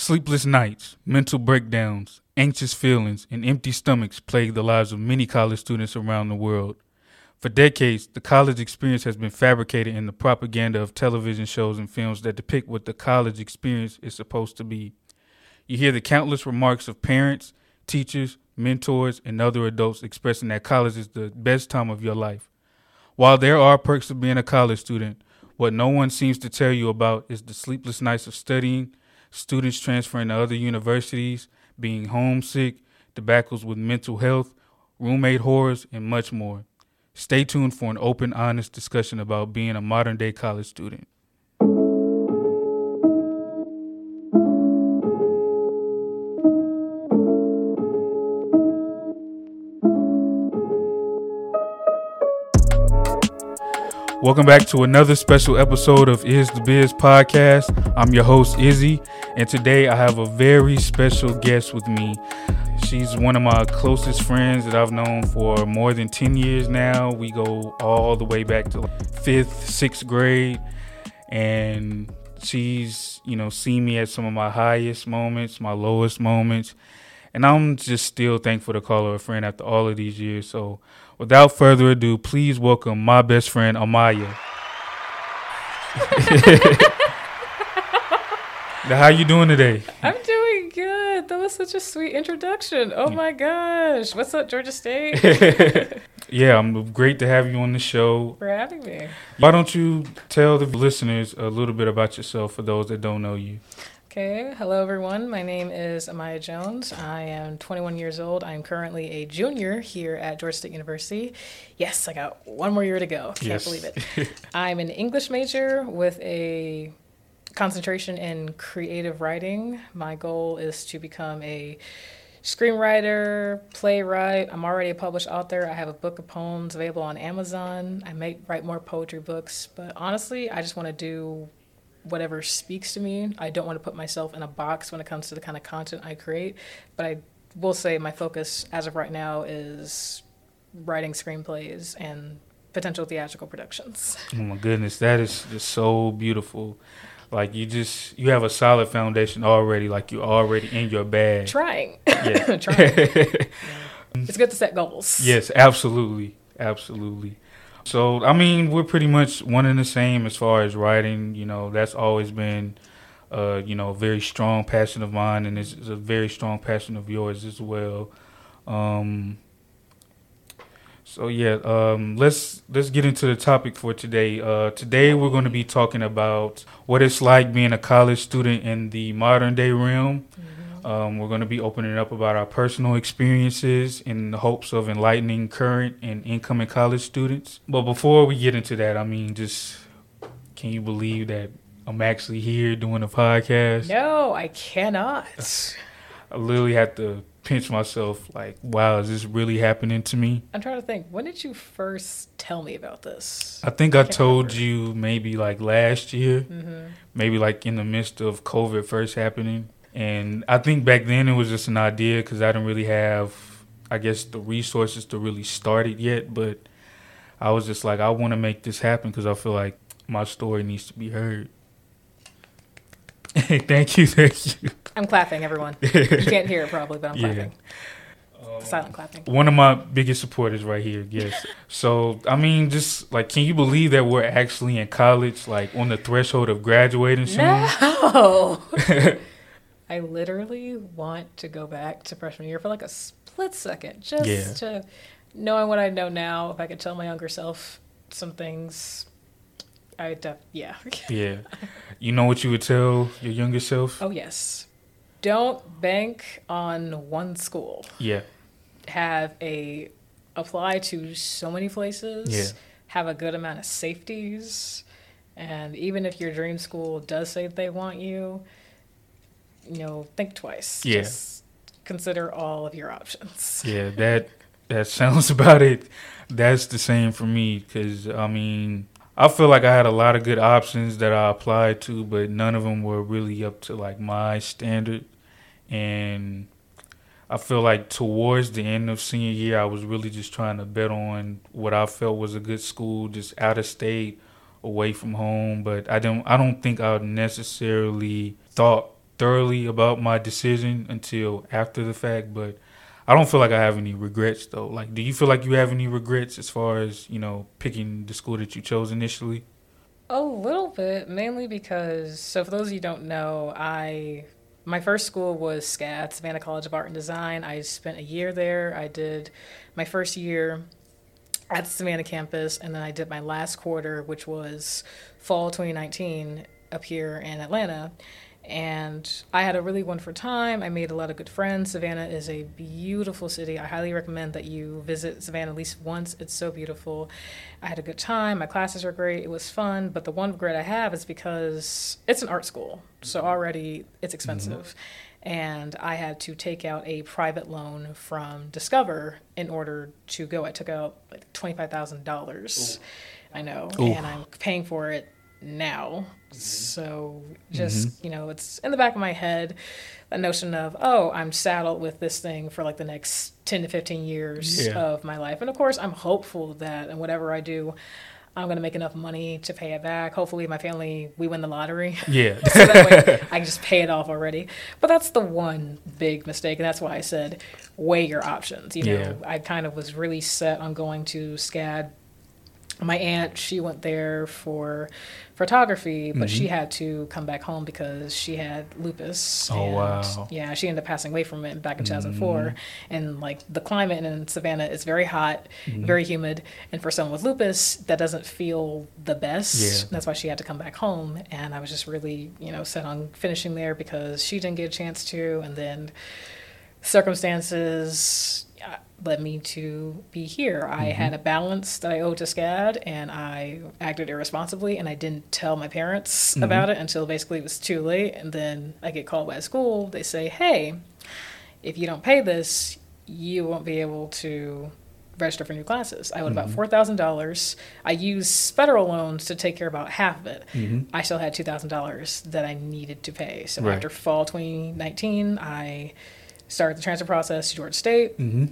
Sleepless nights, mental breakdowns, anxious feelings, and empty stomachs plague the lives of many college students around the world. For decades, the college experience has been fabricated in the propaganda of television shows and films that depict what the college experience is supposed to be. You hear the countless remarks of parents, teachers, mentors, and other adults expressing that college is the best time of your life. While there are perks of being a college student, what no one seems to tell you about is the sleepless nights of studying, students transferring to other universities, being homesick, debacles with mental health, roommate horrors, and much more. Stay tuned for an open, honest discussion about being a modern day college student. Welcome back to another special episode of Is the Biz podcast. I'm your host, Izzy, and today I have a very special guest with me. She's one of my closest friends that I've known for more than 10 years now. We go all the way back to fifth, sixth grade, and she's, you know, seen me at some of my highest moments, my lowest moments, and I'm just still thankful to call her a friend after all of these years. So, without further ado, please welcome my best friend Amaya. now, how you doing today? I'm doing good. That was such a sweet introduction. Oh my gosh. What's up, Georgia State? yeah, I'm great to have you on the show. For having me. Why don't you tell the listeners a little bit about yourself for those that don't know you? Okay, hello everyone. My name is Amaya Jones. I am 21 years old. I'm currently a junior here at Georgia State University. Yes, I got one more year to go. Can't Yes. believe it. I'm an English major with a concentration in creative writing. My goal is to become a screenwriter, playwright. I'm already a published author. I have a book of poems available on Amazon. I may write more poetry books, but honestly, I just want to do whatever speaks to me. I don't want to put myself in a box when it comes to the kind of content I create, but I will say my focus as of right now is writing screenplays and potential theatrical productions. Oh my goodness, that is just so beautiful. Like you just you have a solid foundation already. Like you're already in your bag. Trying. Yeah. Trying. It's good to set goals. yes, absolutely, absolutely. So I mean, we're pretty much one and the same as far as writing. You know, that's always been, uh, you know, a very strong passion of mine, and it's, it's a very strong passion of yours as well. Um, so yeah, um, let's let's get into the topic for today. Uh, today we're going to be talking about what it's like being a college student in the modern day realm. Um, we're going to be opening up about our personal experiences in the hopes of enlightening current and incoming college students. But before we get into that, I mean, just can you believe that I'm actually here doing a podcast? No, I cannot. I literally had to pinch myself, like, wow, is this really happening to me? I'm trying to think. When did you first tell me about this? I think I can't told remember. you maybe like last year, hmm maybe like in the midst of COVID first happening. And I think back then it was just an idea because I didn't really have, I guess, the resources to really start it yet. But I was just like, I want to make this happen because I feel like my story needs to be heard. thank you, thank you. I'm clapping, everyone. You can't hear it probably, but I'm Yeah. clapping. Um, Silent clapping. One of my biggest supporters right here, yes. So, I mean, just like, can you believe that we're actually in college, like on the threshold of graduating soon? No. I literally want to go back to freshman year for like a split second, just Yeah. to knowing what I know now. If I could tell my younger self some things, I def- yeah. Yeah. You know what you would tell your younger self? oh yes, don't bank on one school. Yeah. Have a apply to so many places. Yeah. Have a good amount of safeties, and even if your dream school does say they want you, you know, think twice. Yeah. Just consider all of your options. Yeah, that that sounds about it. That's the same for me because I mean, I feel like I had a lot of good options that I applied to, but none of them were really up to like my standard. And I feel like towards the end of senior year, I was really just trying to bet on what I felt was a good school, just out of state, away from home. But I don't, I don't think I necessarily thought thoroughly about my decision until after the fact, but I don't feel like I have any regrets though. Like, do you feel like you have any regrets as far as you know picking the school that you chose initially? A little bit, mainly because so for those of you don't know, I my first school was SCAD, Savannah College of Art and Design. I spent a year there. I did my first year at the Savannah campus, and then I did my last quarter, which was fall 2019 up here in Atlanta and I had a really wonderful time. I made a lot of good friends. Savannah is a beautiful city. I highly recommend that you visit Savannah at least once. It's so beautiful. I had a good time. My classes were great. It was fun. But the one regret I have is because it's an art school, so already it's expensive. Mm-hmm. And I had to take out a private loan from Discover in order to go. I took out like twenty five thousand dollars. I know, Ooh. and I'm paying for it now. Mm-hmm. So just, mm-hmm. you know, it's in the back of my head a notion of, oh, I'm saddled with this thing for like the next 10 to 15 years yeah. of my life. And of course, I'm hopeful that and whatever I do, I'm going to make enough money to pay it back. Hopefully, my family, we win the lottery. Yeah. so that way I can just pay it off already. But that's the one big mistake. And that's why I said, weigh your options. You know, yeah. I kind of was really set on going to SCAD my aunt she went there for photography but mm-hmm. she had to come back home because she had lupus oh and, wow yeah she ended up passing away from it back in 2004 mm-hmm. and like the climate in savannah is very hot mm-hmm. very humid and for someone with lupus that doesn't feel the best yeah. that's why she had to come back home and i was just really you know set on finishing there because she didn't get a chance to and then circumstances led me to be here. I mm-hmm. had a balance that I owed to SCAD, and I acted irresponsibly, and I didn't tell my parents mm-hmm. about it until basically it was too late. And then I get called by a school. They say, "Hey, if you don't pay this, you won't be able to." register for new classes. I owed mm-hmm. about four thousand dollars. I used federal loans to take care of about half of it. Mm-hmm. I still had two thousand dollars that I needed to pay. So right. after fall 2019, I started the transfer process to Georgia State. Mm-hmm.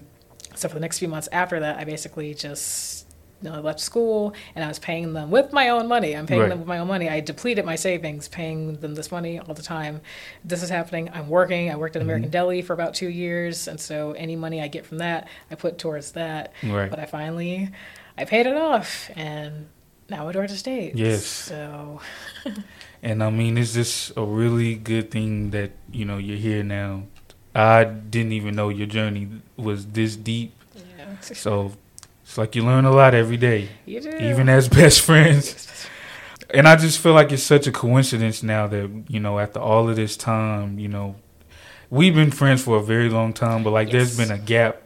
So for the next few months after that, I basically just you know, left school and I was paying them with my own money. I'm paying right. them with my own money. I depleted my savings, paying them this money all the time. This is happening. I'm working. I worked at American mm-hmm. Deli for about two years, and so any money I get from that, I put towards that. Right. But I finally, I paid it off, and now at Georgia State. Yes. So. and I mean, it's just a really good thing that you know you're here now I didn't even know your journey was this deep. Yeah. So it's like you learn a lot every day. You do. Even as best friends. and I just feel like it's such a coincidence now that, you know, after all of this time, you know, we've been friends for a very long time, but like yes. there's been a gap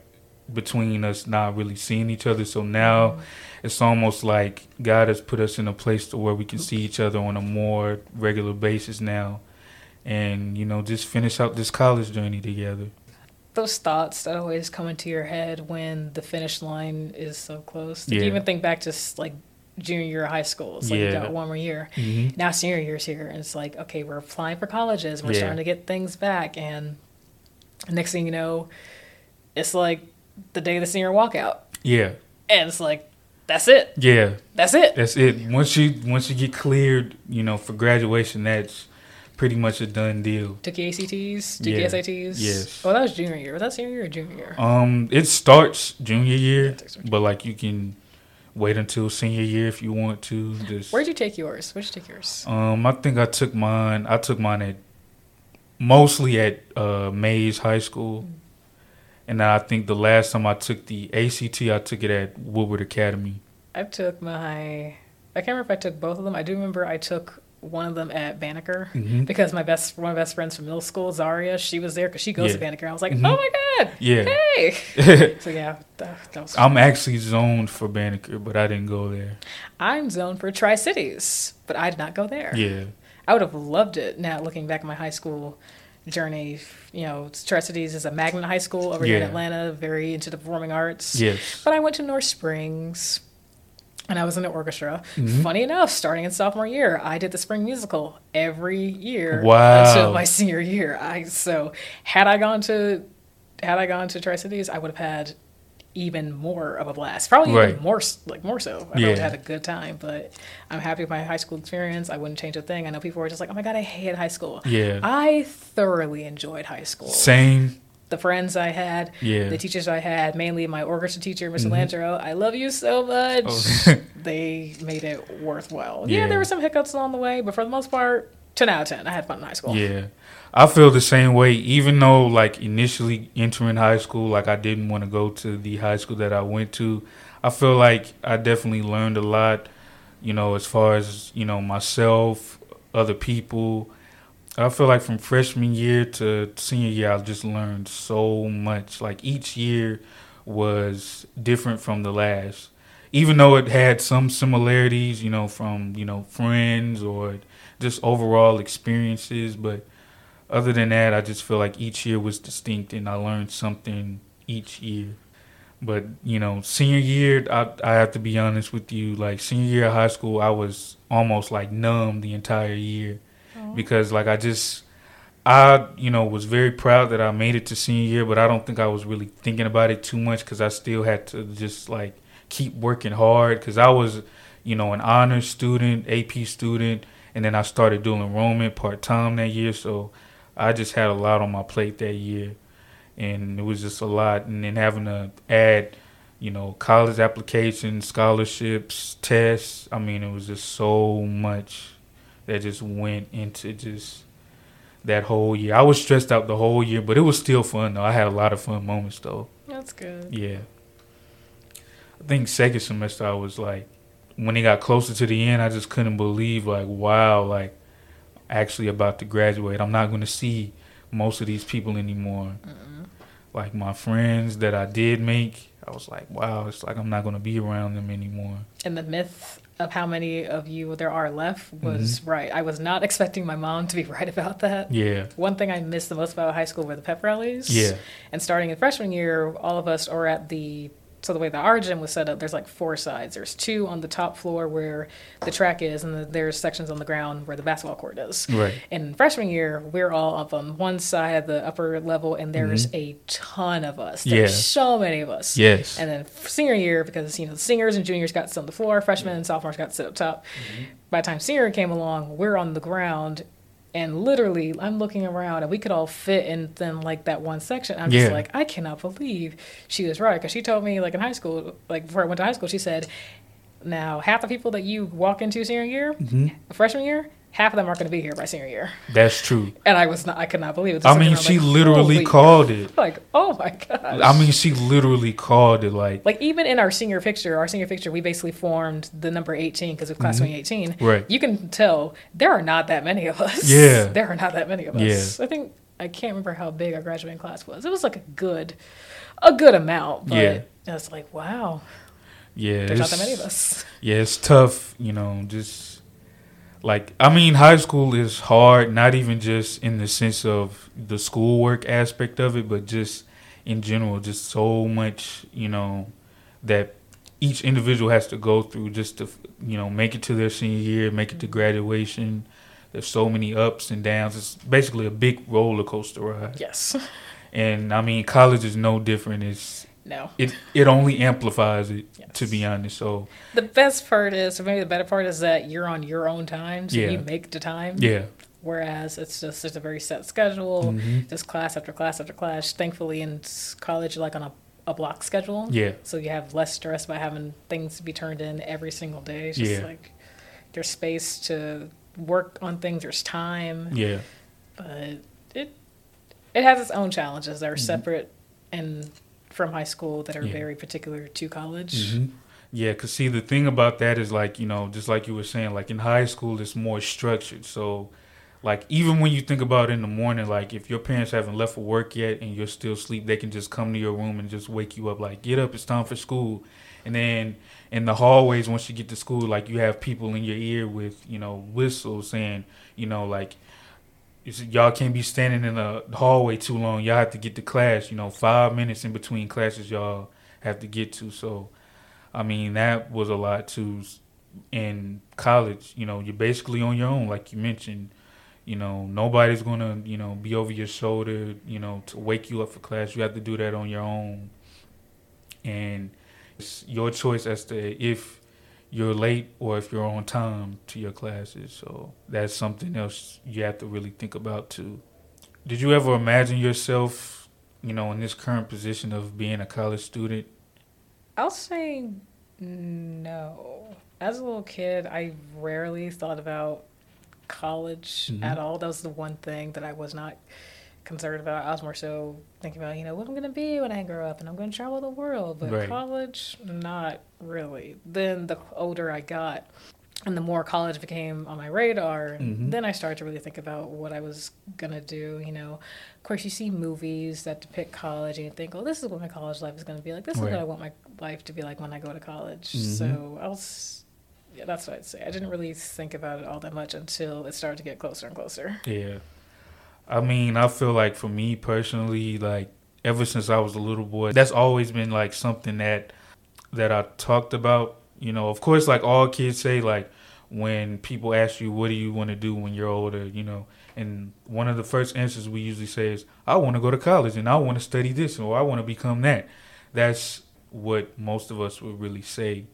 between us not really seeing each other. So now mm. it's almost like God has put us in a place to where we can see each other on a more regular basis now and you know just finish out this college journey together. Those thoughts that always come into your head when the finish line is so close. Yeah. you even think back to like junior year of high school. It's like yeah. you got one more year. Mm-hmm. now senior year's here and it's like okay we're applying for colleges. We're yeah. starting to get things back and next thing you know it's like the day of the senior walkout. Yeah. And it's like that's it. Yeah. That's it. That's it. Once you once you get cleared you know for graduation that's pretty much a done deal. Took your ACTs, took yeah. your SATs. Yes. Oh, that was junior year. Was that senior year or junior year? Um, it starts junior year, but like you can wait until senior year if you want to. Just, Where'd you take yours? Where'd you take yours? Um, I think I took mine. I took mine at mostly at uh, Mays High School. Mm-hmm. And I think the last time I took the ACT, I took it at Woodward Academy. I took my. I can't remember if I took both of them. I do remember I took one of them at Banneker mm-hmm. because my best one of my best friends from middle school, Zaria, she was there because she goes yeah. to Banneker. I was like, mm-hmm. oh my god, yeah, hey. so yeah, that, that was. I'm actually zoned for Banneker, but I didn't go there. I'm zoned for Tri Cities, but I did not go there. Yeah, I would have loved it. Now looking back at my high school journey, you know, Tri Cities is a magnet high school over yeah. here in Atlanta, very into the performing arts. Yes, but I went to North Springs and I was in the orchestra. Mm-hmm. Funny enough, starting in sophomore year, I did the spring musical every year wow. until my senior year. I so had I gone to had I gone to Tri Cities, I would have had even more of a blast. Probably Right. even more, like more so. I Yeah. really had a good time, but I'm happy with my high school experience. I wouldn't change a thing. I know people were just like, "Oh my god, I hated high school." Yeah. I thoroughly enjoyed high school. Same. The friends I had, Yeah. the teachers I had, mainly my orchestra teacher, Mr. Mhm. Landro. I love you so much. Oh. they made it worthwhile. Yeah. Yeah. there were some hiccups along the way, but for the most part, ten out of ten. I had fun in high school. Yeah. I feel the same way, even though like initially entering high school, like I didn't want to go to the high school that I went to. I feel like I definitely learned a lot, you know, as far as, you know, myself, other people. I feel like from freshman year to senior year, I just learned so much. Like each year was different from the last. Even though it had some similarities, you know, from, you know, friends or just overall experiences, but other than that, I just feel like each year was distinct and I learned something each year. But, you know, senior year, I, I have to be honest with you, like senior year of high school, I was almost like numb the entire year Mm-hmm. because like I just I you know was very proud that I made it to senior year, but I don't think I was really thinking about it too much because I still had to just like keep working hard because I was you know an honors student, AP student, and then I started doing enrollment part time that year, so I just had a lot on my plate that year, and it was just a lot, and then having to add. You know, college applications, scholarships, tests. I mean, it was just so much that just went into just that whole year. I was stressed out the whole year, but it was still fun though. I had a lot of fun moments though. That's good. Yeah. I think second semester I was like when it got closer to the end, I just couldn't believe like wow, like actually about to graduate. I'm not going to see most of these people anymore. Like my friends that I did make, I was like, wow, it's like I'm not going to be around them anymore. And the myth of how many of you there are left mm-hmm. was right. I was not expecting my mom to be right about that. Yeah. One thing I missed the most about high school were the pep rallies. Yeah. And starting in freshman year, all of us are at the so the way the our gym was set up, there's like four sides. There's two on the top floor where the track is, and the, there's sections on the ground where the basketball court is. Right. And freshman year, we're all up on one side of the upper level, and there's a ton of us. There's Mm-hmm. Yeah. so many of us. Yes. And then senior year, because you know the seniors and juniors got to sit on the floor, freshmen and sophomores got to sit up top. By the time senior came along, we're on the ground, and literally, I'm looking around, and we could all fit in then like that one section. I'm just Yeah. like, I cannot believe she was right, because she told me like in high school, like before I went to high school, she said, now half the people that you walk into senior year, Mm-hmm. freshman year, half of them aren't going to be here by senior year. That's true. And I was not, I could not believe it. I mean, she like, literally holy- called it. Like, oh my god. I mean, she literally called it like, Like even in our senior picture, our senior picture, we basically formed the number 18 because of class 2018. Mm-hmm. Right. You can tell there are not that many of us. Yeah. There are not that many of us. Yeah. I think I can't remember how big our graduating class was. It was like a good, a good amount. But Yeah. it's like wow, yeah, there's not that many of us. Yeah, it's tough, you know, just like I mean, high school is hard, not even just in the sense of the schoolwork aspect of it, but just in general, just so much, you know, that each individual has to go through just to, you know, make it to their senior year, make it to graduation. There's so many ups and downs. It's basically a big roller coaster ride. Yes. And I mean, college is no different. It's No. it it only amplifies it, to be honest. So The best part is, or maybe the better part is that you're on your own time, so Yeah. you make the time. yeah, Whereas it's just a very set schedule, Mhm. just class after class after class. Thankfully, in college, you're like on a, a block schedule. yeah. So you have less stress by having things to be turned in every single day. It's just Yeah. like there's space to work on things, there's time, Yeah, but it it has its own challenges that are Mhm. separate and from high school that are Yeah. very particular to college. hmm Yeah, cause see the thing about that is like you know just like you were saying like in high school it's more structured. So like even when you think about it in the morning, like if your parents haven't left for work yet and you're still asleep, they can just come to your room and just wake you up like get up, it's time for school. And then in the hallways once you get to school, like you have people in your ear with you know whistles saying you know like. Y'all can't be standing in the hallway too long. Y'all have to get to class. You know, five minutes in between classes, y'all have to get to. So, I mean, that was a lot too. In college, you know, you're basically on your own, like you mentioned. You know, nobody's gonna, you know, be over your shoulder, you know, to wake you up for class. You have to do that on your own. and it's your choice as to if you're late or if you're on time to your classes. So that's something else you have to really think about too. Did you ever imagine yourself, you know, in this current position of being a college student? I'll say no. As a little kid, I rarely thought about college Mhm. at all. That was the one thing that I was not concerned about. I was more so thinking about, you know, what I'm going to be when I grow up and I'm going to travel the world. But Right. college, not really. Then the older I got and the more college became on my radar, Mhm. then I started to really think about what I was going to do. You know, of course, you see movies that depict college and you think, oh, this is what my college life is going to be like. This is what I want my life to be like when I go to college. Mhm. So I was, yeah, that's what I'd say. I didn't really think about it all that much until it started to get closer and closer. Yeah. I mean, I feel like for me personally, like ever since I was a little boy, that's always been like something that that I talked about. You know, of course, like all kids say, like when people ask you, "What do you want to do when you're older?" You know, and one of the first answers we usually say is, "I want to go to college and I want to study this or I want to become that." That's what most of us would really say,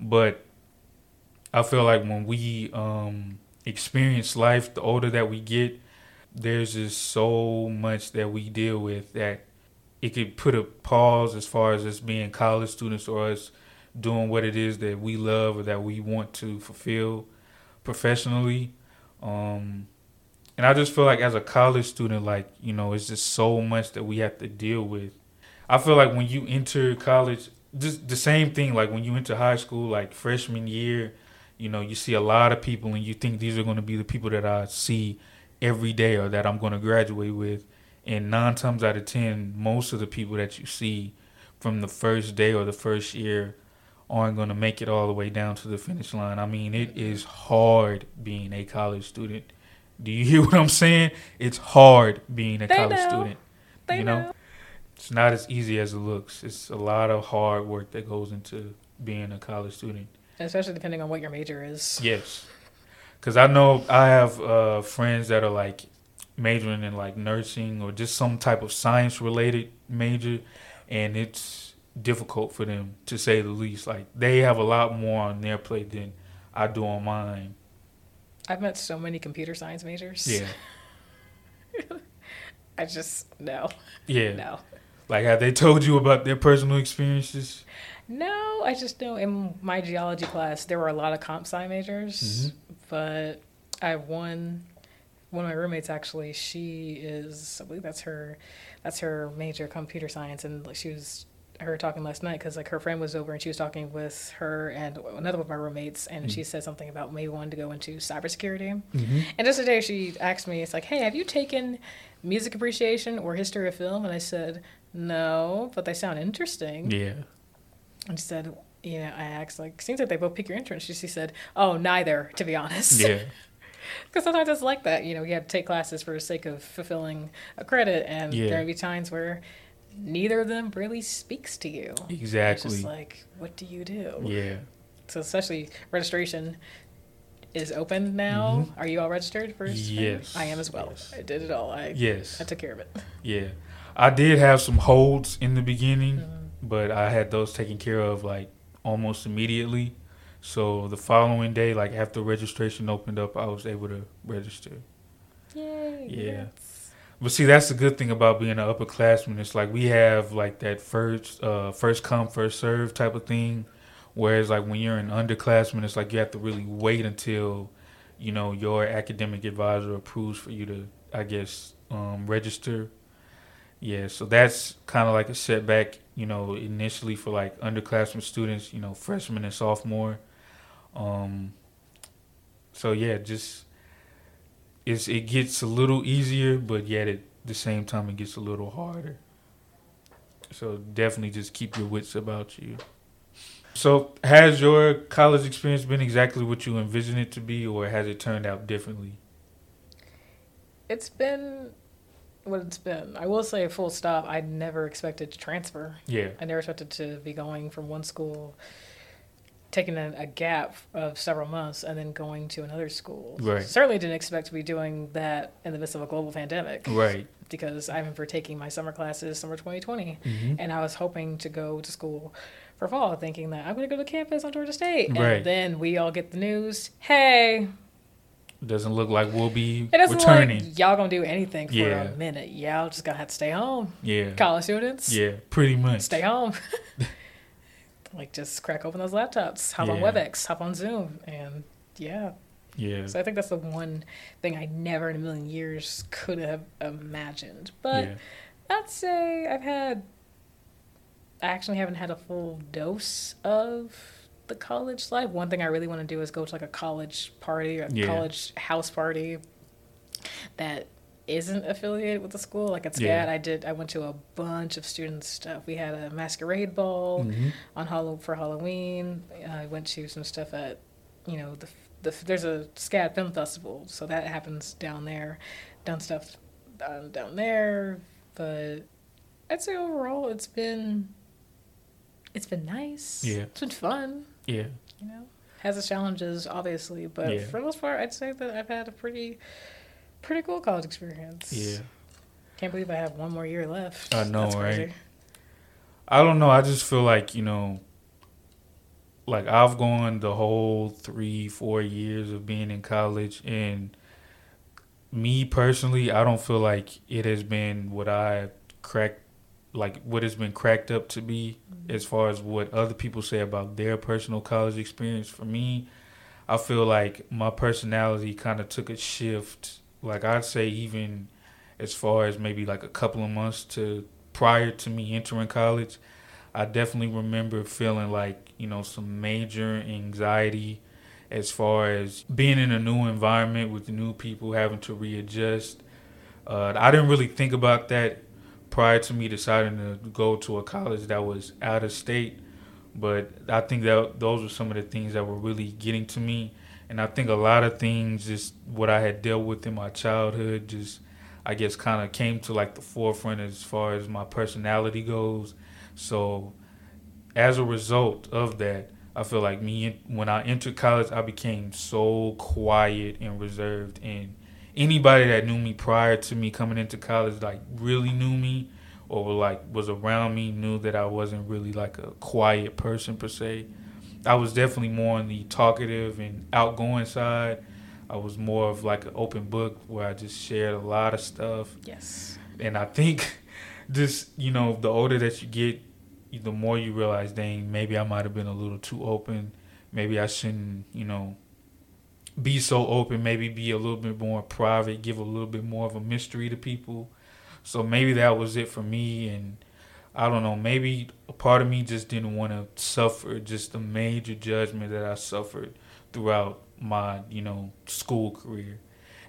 but I feel like when we um, experience life, the older that we get, there's just so much that we deal with that it could put a pause as far as us being college students or us doing what it is that we love or that we want to fulfill professionally. Um, and I just feel like as a college student, like, you know, it's just so much that we have to deal with. I feel like when you enter college, just the same thing, like when you enter high school, like freshman year, you know, you see a lot of people and you think these are going to be the people that I see every day or that I'm going to graduate with. And nine times out of ten, most of the people that you see from the first day or the first year aren't going to make it all the way down to the finish line. I mean, it is hard being a college student. Do you hear what I'm saying? It's hard being a They college know. student. They you know, it's not as easy as it looks. It's a lot of hard work that goes into being a college student. Especially depending on what your major is. Yes, because I know I have uh, friends that are like majoring in like nursing or just some type of science related major, and it's difficult for them to say the least. Like they have a lot more on their plate than I do on mine. I've met so many computer science majors. Yeah, I just, no, yeah. no. Like have they told you about their personal experiences? No, I just know in my geology class there were a lot of comp sci majors, Mhm. but I have one. One of my roommates actually, she is, I believe that's her, that's her major, computer science, and she was her talking last night because like her friend was over and she was talking with her and another one of my roommates, and she said something about maybe wanting to go into cybersecurity. Mm-hmm. And just today she asked me, it's like, hey, have you taken music appreciation or history of film? And I said, no, but they sound interesting. Yeah. And she said, you know, I asked, like, seems like they both pick your interest. She, she said, oh, neither, to be honest. Yeah. Because sometimes it's like that. You know, you have to take classes for the sake of fulfilling a credit, and Yeah. there will be times where neither of them really speaks to you. Exactly. It's just like, what do you do? Yeah. So, especially registration is open now. Are you all registered for? Mm-hmm. Yes. I am as well. Yes. I did it all. I, Yes. I took care of it. Yeah. I did have some holds in the beginning, Mhm. but I had those taken care of like almost immediately. So the following day, like after registration opened up, I was able to register. Yay. Yeah. congrats. But see, that's the good thing about being an upperclassman. It's like we have like that first uh first come first serve type of thing. Whereas like when you're an underclassman, it's like you have to really wait until you know your academic advisor approves for you to, I guess, um, register. Yeah, so that's kind of like a setback, you know, initially for like underclassmen students, you know, freshman and sophomore. Um, so yeah, just it's it gets a little easier, but yet at the same time it gets a little harder. So definitely just keep your wits about you. So has your college experience been exactly what you envisioned it to be, or has it turned out differently? It's been what it's been. I will say, full stop. I never expected to transfer. Yeah. I never expected to be going from one school taking a, a gap of several months and then going to another school. Right. Certainly didn't expect to be doing that in the midst of a global pandemic. Right. Because I remember taking my summer classes summer 2020, Mm-hmm. and I was hoping to go to school for fall, thinking that I'm going to go to campus on Georgia State. And Right. then we all get the news, hey, Doesn't look like we'll be it doesn't look returning. like y'all going to do anything for Yeah. a minute. Y'all just to have to stay home. yeah. College students, Yeah. Pretty much. stay home. like just crack open those laptops, hop on WebEx, hop on Zoom, and yeah. Yeah. So I think that's the one thing I never in a million years could have imagined. But yeah. I'd say I've had. I actually haven't had a full dose of the college life. One thing I really want to do is go to like a college party or a Yeah. college house party that isn't affiliated with the school. Like at SCAD, Yeah. I did. I went to a bunch of student stuff. We had a masquerade ball Mhm. on Hall- for Halloween. I went to some stuff at, you know, the, the there's a SCAD film festival, so that happens down there. Done stuff um, down there, but I'd say overall it's been it's been nice. Yeah. it's been fun. Yeah. You know, has its challenges obviously, but Yeah. for the most part, I'd say that I've had a pretty pretty cool college experience. Yeah. Can't believe I have one more year left. I know, That's right? crazy. I don't know. I just feel like, you know, like I've gone the whole three, four years of being in college, and me personally, I don't feel like it has been what I cracked, like what it's been cracked up to be mm-hmm. as far as what other people say about their personal college experience. For me, I feel like my personality kind of took a shift. Like I'd say, even as far as maybe like a couple of months to prior to me entering college, I definitely remember feeling like, you know, some major anxiety as far as being in a new environment with new people, having to readjust. Uh, I didn't really think about that prior to me deciding to go to a college that was out of state. But I think that those were some of the things that were really getting to me. And I think a lot of things, just what I had dealt with in my childhood, just I guess kind of came to like the forefront as far as my personality goes. So as a result of that, I feel like me when I entered college, I became so quiet and reserved. And anybody that knew me prior to me coming into college, like really knew me or like was around me, knew that I wasn't really like a quiet person per se. I was definitely more on the talkative and outgoing side. I was more of like an open book where I just shared a lot of stuff. Yes. And I think just, you know, the older that you get, the more you realize, dang, maybe I might have been a little too open. Maybe I shouldn't, you know, be so open. Maybe be a little bit more private, give a little bit more of a mystery to people. So maybe that was it for me. And I don't know, maybe a part of me just didn't want to suffer just the major judgment that I suffered throughout my, you know, school career.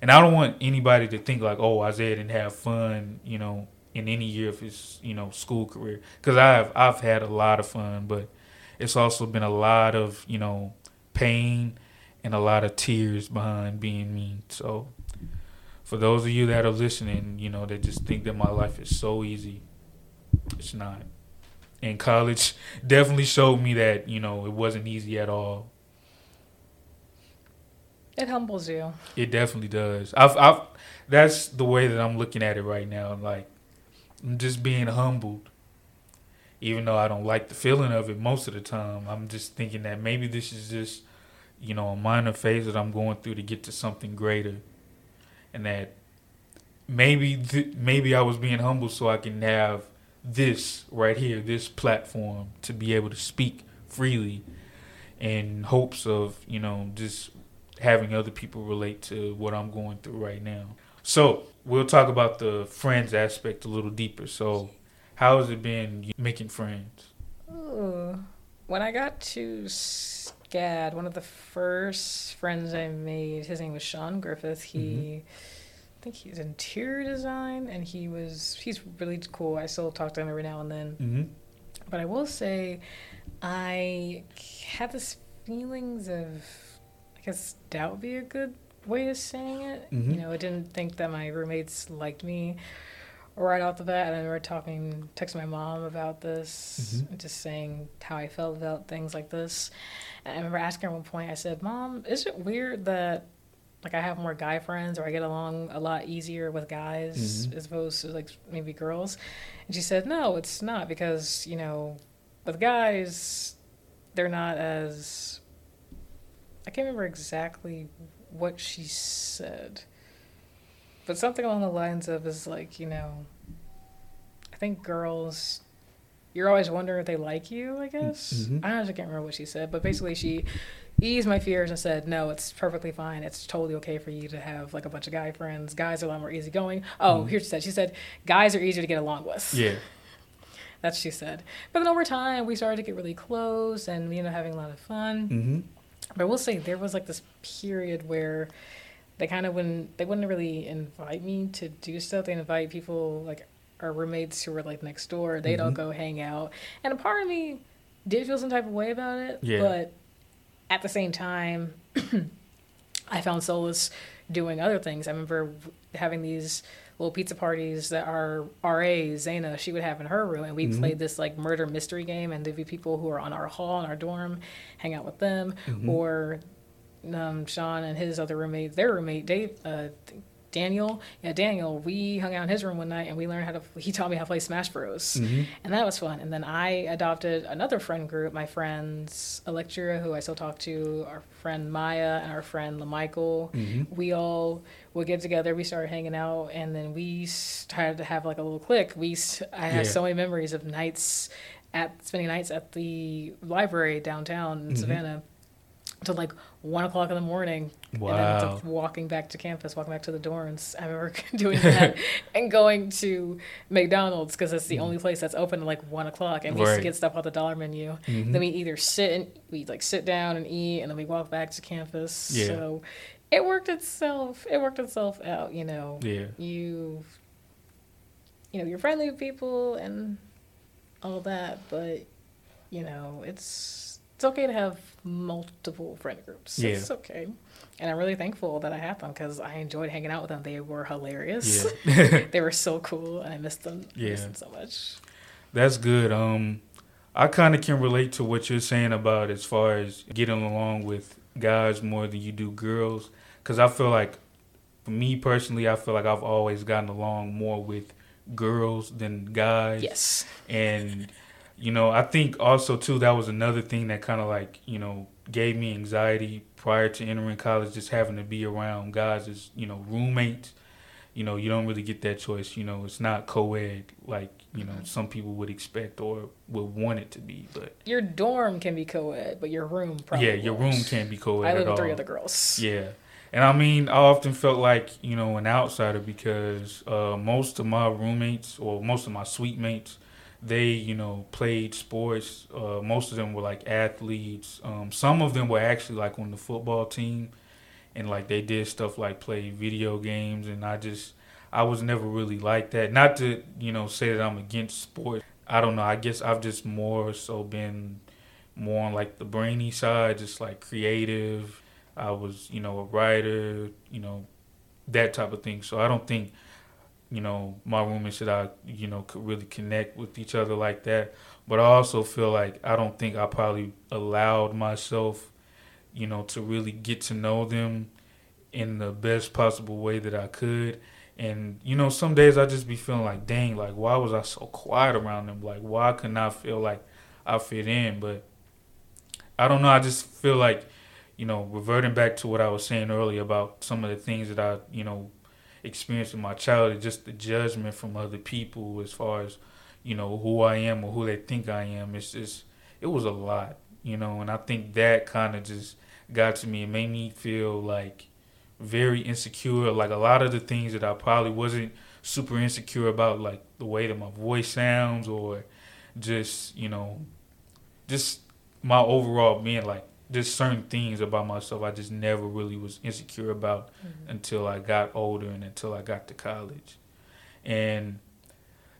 And I don't want anybody to think like, oh, Isaiah didn't have fun, you know, in any year of his, you know, school career. Because I've I've had a lot of fun, but it's also been a lot of, you know, pain and a lot of tears behind being me. So for those of you that are listening, you know, that just think that my life is so easy, it's not. And college definitely showed me that, you know, it wasn't easy at all. It humbles you. It definitely does. I've, I've, that's the way that I'm looking at it right now. Like, I'm just being humbled, even though I don't like the feeling of it most of the time. I'm just thinking that maybe this is just, you know, a minor phase that I'm going through to get to something greater, and that maybe, th- maybe I was being humble so I can have this right here, this platform to be able to speak freely, in hopes of, you know, just having other people relate to what I'm going through right now. So we'll talk about the friends aspect a little deeper. So how has it been making friends? Ooh. When I got to SCAD, one of the first friends I made, his name was Sean Griffith. He, mm-hmm. I think he's interior design, and he was he's really cool. I still talk to him every now and then. Mm-hmm. But I will say, I had this feelings of, I guess, doubt would be a good way of saying it. Mhm. You know, I didn't think that my roommates liked me right off the bat, And I remember talking, texting my mom about this, mm-hmm. just saying how I felt about things like this. And I remember asking her at one point, I said, Mom, is it weird that like I have more guy friends or I get along a lot easier with guys mm-hmm. as opposed to like maybe girls? And she said, No, it's not because, you know, with guys, they're not as. I can't remember exactly what she said but something along the lines of is like you know i think girls you're always wondering if they like you i guess mm-hmm. i honestly can't remember what she said but basically she eased my fears and said no it's perfectly fine it's totally okay for you to have like a bunch of guy friends guys are a lot more easygoing oh mm-hmm. here she said she said guys are easier to get along with yeah that's what she said but then over time we started to get really close and you know having a lot of fun mm-hmm. but we'll say there was like this period where they kind of wouldn't they wouldn't really invite me to do stuff. They invite people like our roommates who were like next door. They'd mm-hmm. all go hang out, and a part of me did feel some type of way about it. Yeah. But at the same time, I found solace doing other things. I remember having these little pizza parties that our RA Zaina she would have in her room, and we mm-hmm. played this like murder mystery game, and there'd be people who are on our hall in our dorm, hang out with them, mm-hmm. or um, Sean and his other roommate, their roommate Dave, uh, Daniel, yeah, Daniel, we hung out in his room one night and we learned how to. He taught me how to play Smash Bros, mm-hmm. and that was fun. And then I adopted another friend group, my friends Electra, who I still talk to, our friend Maya, and our friend LaMichael. Mm-hmm. We all would get together. We started hanging out, and then we started to have like a little clique. We, I have yeah. so many memories of nights at spending nights at the library downtown in mm-hmm. Savannah to like one o'clock in the morning. Wow. And then walking back to campus, walking back to the dorms. I remember doing that and going to McDonald's because it's the mm. only place that's open at like one o'clock. And we right. used to get stuff off the dollar menu. Mm-hmm. Then we either sit and we like sit down and eat, and then we walk back to campus. Yeah. So it worked itself. It worked itself out. You know. Yeah. You. You know, you're friendly with people and all that, but you know, it's it's okay to have multiple friend groups. Yeah. It's okay. And I'm really thankful that I have them because I enjoyed hanging out with them. They were hilarious. Yeah. they were so cool, and I missed them. Yeah. I missed them so much. That's good. Um, I kind of can relate to what you're saying about as far as getting along with guys more than you do girls. Because I feel like, for me personally, I feel like I've always gotten along more with girls than guys. Yes. And you know, I think also too that was another thing that kind of like you know gave me anxiety prior to entering college, just having to be around guys as you know roommates. You know, you don't really get that choice. You know, it's not co-ed like you know some people would expect or would want it to be. But your dorm can be co-ed, but your room probably yeah, your won't. room can't be co-ed. I live with three other girls. Yeah. And I mean, I often felt like, you know, an outsider because uh, most of my roommates or most of my suite mates, they you know played sports. Uh, most of them were like athletes. Um, some of them were actually like on the football team, and like they did stuff like play video games. And I just I was never really like that. Not to you know say that I'm against sports. I don't know. I guess I've just more so been more on like the brainy side, just like creative. I was you know a writer, you know that type of thing. So I don't think you know, my roommates should I, you know, could really connect with each other like that. But I also feel like I don't think I probably allowed myself, you know, to really get to know them in the best possible way that I could. And, you know, some days I just be feeling like, dang, like, why was I so quiet around them? Like, why couldn't I feel like I fit in? But I don't know. I just feel like, you know, reverting back to what I was saying earlier about some of the things that I, you know, experience in my childhood, just the judgment from other people as far as, you know, who I am or who they think I am. It's just, it was a lot, you know, and I think that kind of just got to me. It made me feel like very insecure. Like a lot of the things that I probably wasn't super insecure about, like the way that my voice sounds or just, you know, just my overall being like just certain things about myself I just never really was insecure about mm-hmm. until I got older and until I got to college. And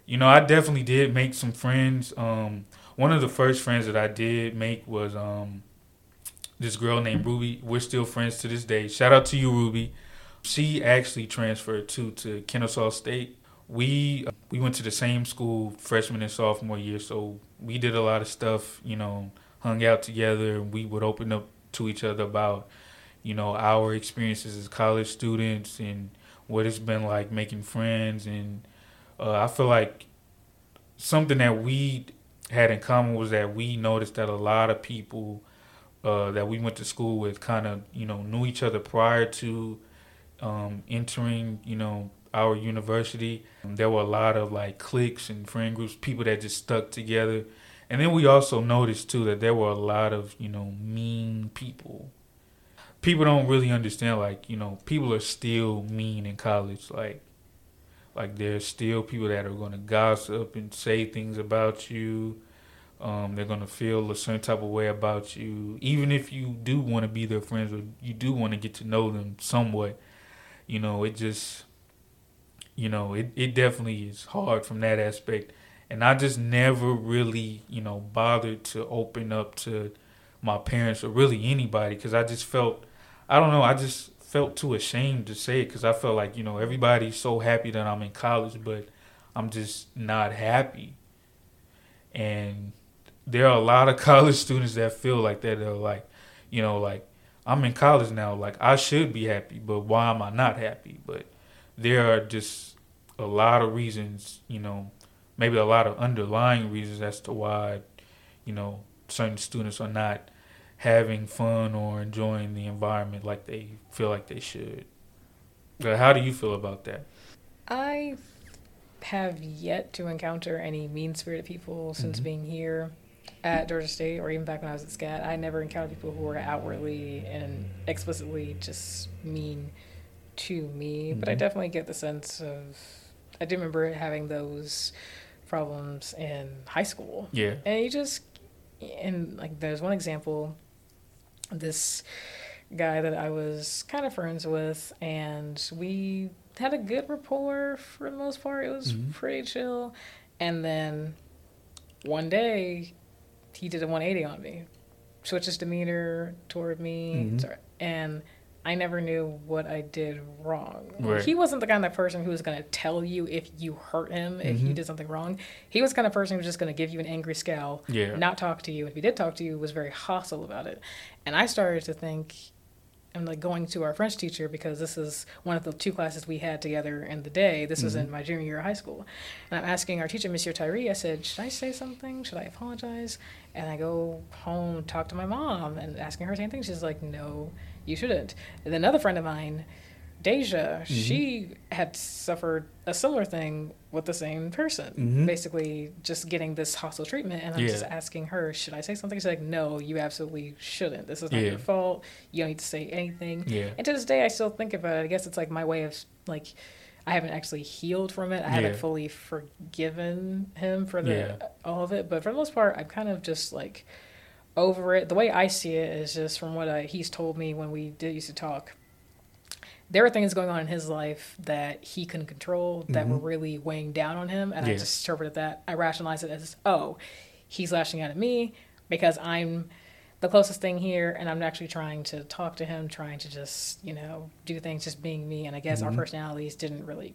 you know, I definitely did make some friends. Um, one of the first friends that I did make was um, this girl named Ruby. We're still friends to this day. Shout out to you, Ruby. She actually transferred to to Kennesaw State, we we went to the same school freshman and sophomore year, so we did a lot of stuff. You know, hung out together, and we would open up to each other about you know our experiences as college students and what it's been like making friends. And uh, I feel like something that we had in common was that we noticed that a lot of people uh, that we went to school with kind of you know knew each other prior to um, entering you know our university. There were a lot of like cliques and friend groups, people that just stuck together. And then we also noticed too that there were a lot of, you know, mean people. People don't really understand like, you know, people are still mean in college. Like like there's still people that are gonna gossip and say things about you. Um, they're gonna feel a certain type of way about you, even if you do want to be their friends or you do want to get to know them somewhat. You know, it just you know, it, it definitely is hard from that aspect. And I just never really, you know, bothered to open up to my parents or really anybody because I just felt, I don't know, I just felt too ashamed to say it because I felt like, you know, everybody's so happy that I'm in college, but I'm just not happy. And there are a lot of college students that feel like that. They're like, you know, like, I'm in college now. Like, I should be happy, but why am I not happy? But there are just a lot of reasons, you know, maybe a lot of underlying reasons as to why, you know, certain students are not having fun or enjoying the environment like they feel like they should. But how do you feel about that? I have yet to encounter any mean spirited people since mm-hmm. being here at Georgia State or even back when I was at SCAD. I never encountered people who were outwardly and explicitly just mean to me, mm-hmm. but I mm-hmm. definitely get the sense of. I do remember having those problems in high school. Yeah. And you just, and like, there's one example this guy that I was kind of friends with, and we had a good rapport for the most part. It was mm-hmm. pretty chill. And then one day, he did a 180 on me, switched his demeanor toward me, mm-hmm. and I never knew what I did wrong. Right. He wasn't the kind of person who was going to tell you if you hurt him, if mm-hmm. you did something wrong. He was the kind of person who was just going to give you an angry scowl, yeah. not talk to you. If he did talk to you, was very hostile about it. And I started to think, I'm like going to our French teacher because this is one of the two classes we had together in the day. This mm-hmm. was in mm-hmm. my junior year of high school. And I'm asking our teacher, Monsieur Tyree, I said, Should I say something? Should I apologize? And I go home, talk to my mom, and asking her the same thing. She's like, No you shouldn't. And another friend of mine, Deja, mm-hmm. she had suffered a similar thing with the same person, mm-hmm. basically just getting this hostile treatment. And I'm yeah. just asking her, should I say something? She's like, no, you absolutely shouldn't. This is not yeah. your fault. You don't need to say anything. Yeah. And to this day, I still think about it. I guess it's like my way of like, I haven't actually healed from it. I haven't fully forgiven him for the all of it. But for the most part, I'm kind of just like over it. The way I see it is just from what I, he's told me when we did used to talk. There are things going on in his life that he couldn't control that mm-hmm. were really weighing down on him, and. I just interpreted that. I rationalized it as, oh, he's lashing out at me because I'm the closest thing here, and I'm actually trying to talk to him, trying to just you know do things, just being me. And I guess mm-hmm. our personalities didn't really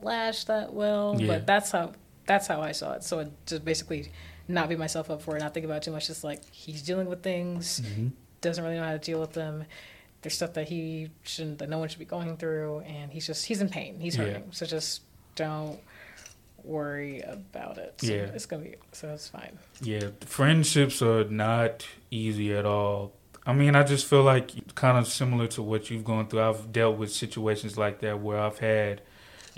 clash that well, yeah. but that's how that's how I saw it. So it just basically not beat myself up for it, not think about it too much. Just like he's dealing with things, mm-hmm. doesn't really know how to deal with them. There's stuff that he shouldn't, that no one should be going through, and he's just he's in pain. He's hurting. Yeah. So just don't worry about it. So yeah, it's gonna be so it's fine. Yeah, friendships are not easy at all. I mean, I just feel like kind of similar to what you've gone through. I've dealt with situations like that where I've had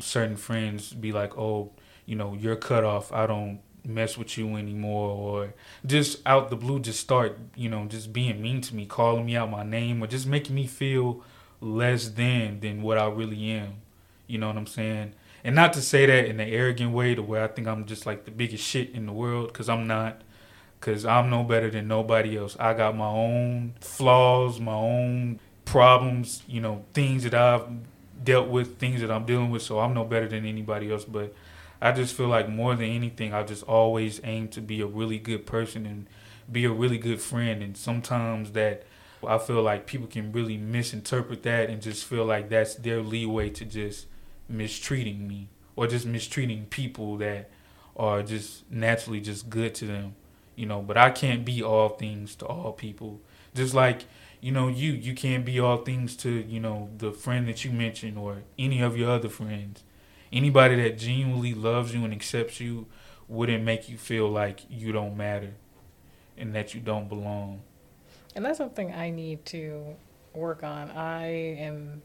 certain friends be like, "Oh, you know, you're cut off. I don't mess with you anymore or just out the blue just start you know just being mean to me calling me out my name or just making me feel less than than what i really am. You know what i'm saying? And not to say that in an arrogant way to where i think i'm just like the biggest shit in the world because i'm not. Because i'm no better than nobody else. I got my own flaws my own problems you know things that i've dealt with things that i'm dealing with so i'm no better than anybody else but I just feel like more than anything, I just always aim to be a really good person and be a really good friend. And sometimes that I feel like people can really misinterpret that and just feel like that's their leeway to just mistreating me or just mistreating people that are just naturally just good to them. You know, but I can't be all things to all people. Just like you know, you you can't be all things to you know the friend that you mentioned or any of your other friends. Anybody that genuinely loves you and accepts you wouldn't make you feel like you don't matter and that you don't belong. And that's something I need to work on. I am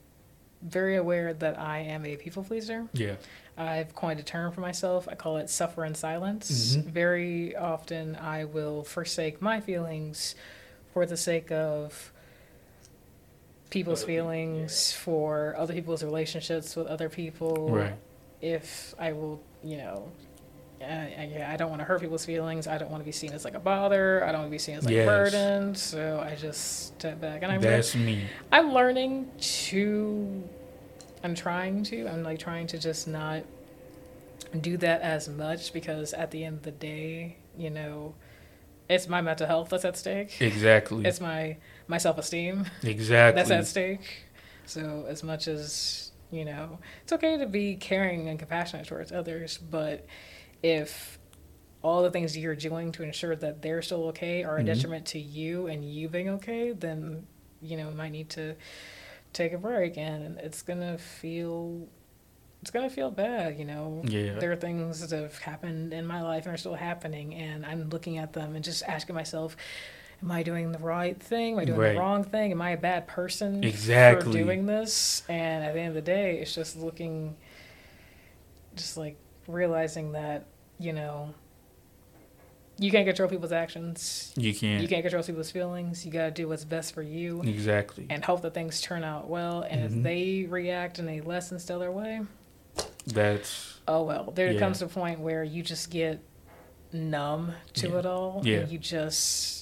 very aware that I am a people pleaser. Yeah. I've coined a term for myself. I call it suffer in silence. Mhm. Very often, I will forsake my feelings for the sake of people's feelings, for other people's relationships with other people. Right. If I will, you know, uh, I, I don't want to hurt people's feelings. I don't want to be seen as like a bother. I don't want to be seen as like Yes. a burden. So I just step back, and I'm That's me. I'm learning to. I'm trying to. I'm like trying to just not do that as much because at the end of the day, you know, it's my mental health that's at stake. Exactly. It's my my self esteem exactly. that's at stake. So as much as you know, it's okay to be caring and compassionate towards others, but if all the things you're doing to ensure that they're still okay are a Mhm. detriment to you and you being okay, then you know, might need to take a break and it's gonna feel it's gonna feel bad, you know. Yeah. There are things that have happened in my life and are still happening and I'm looking at them and just asking myself, Am I doing the right thing? Am I doing Right. the wrong thing? Am I a bad person Exactly. for doing this? And at the end of the day, it's just looking, just like realizing that, you know, you can't control people's actions. You can't. You can't control people's feelings. You got to do what's best for you Exactly. and hope that things turn out well. And Mhm. if they react in a less than stellar way, That's oh well. There Yeah. comes a point where you just get numb to Yeah. it all. Yeah. And you just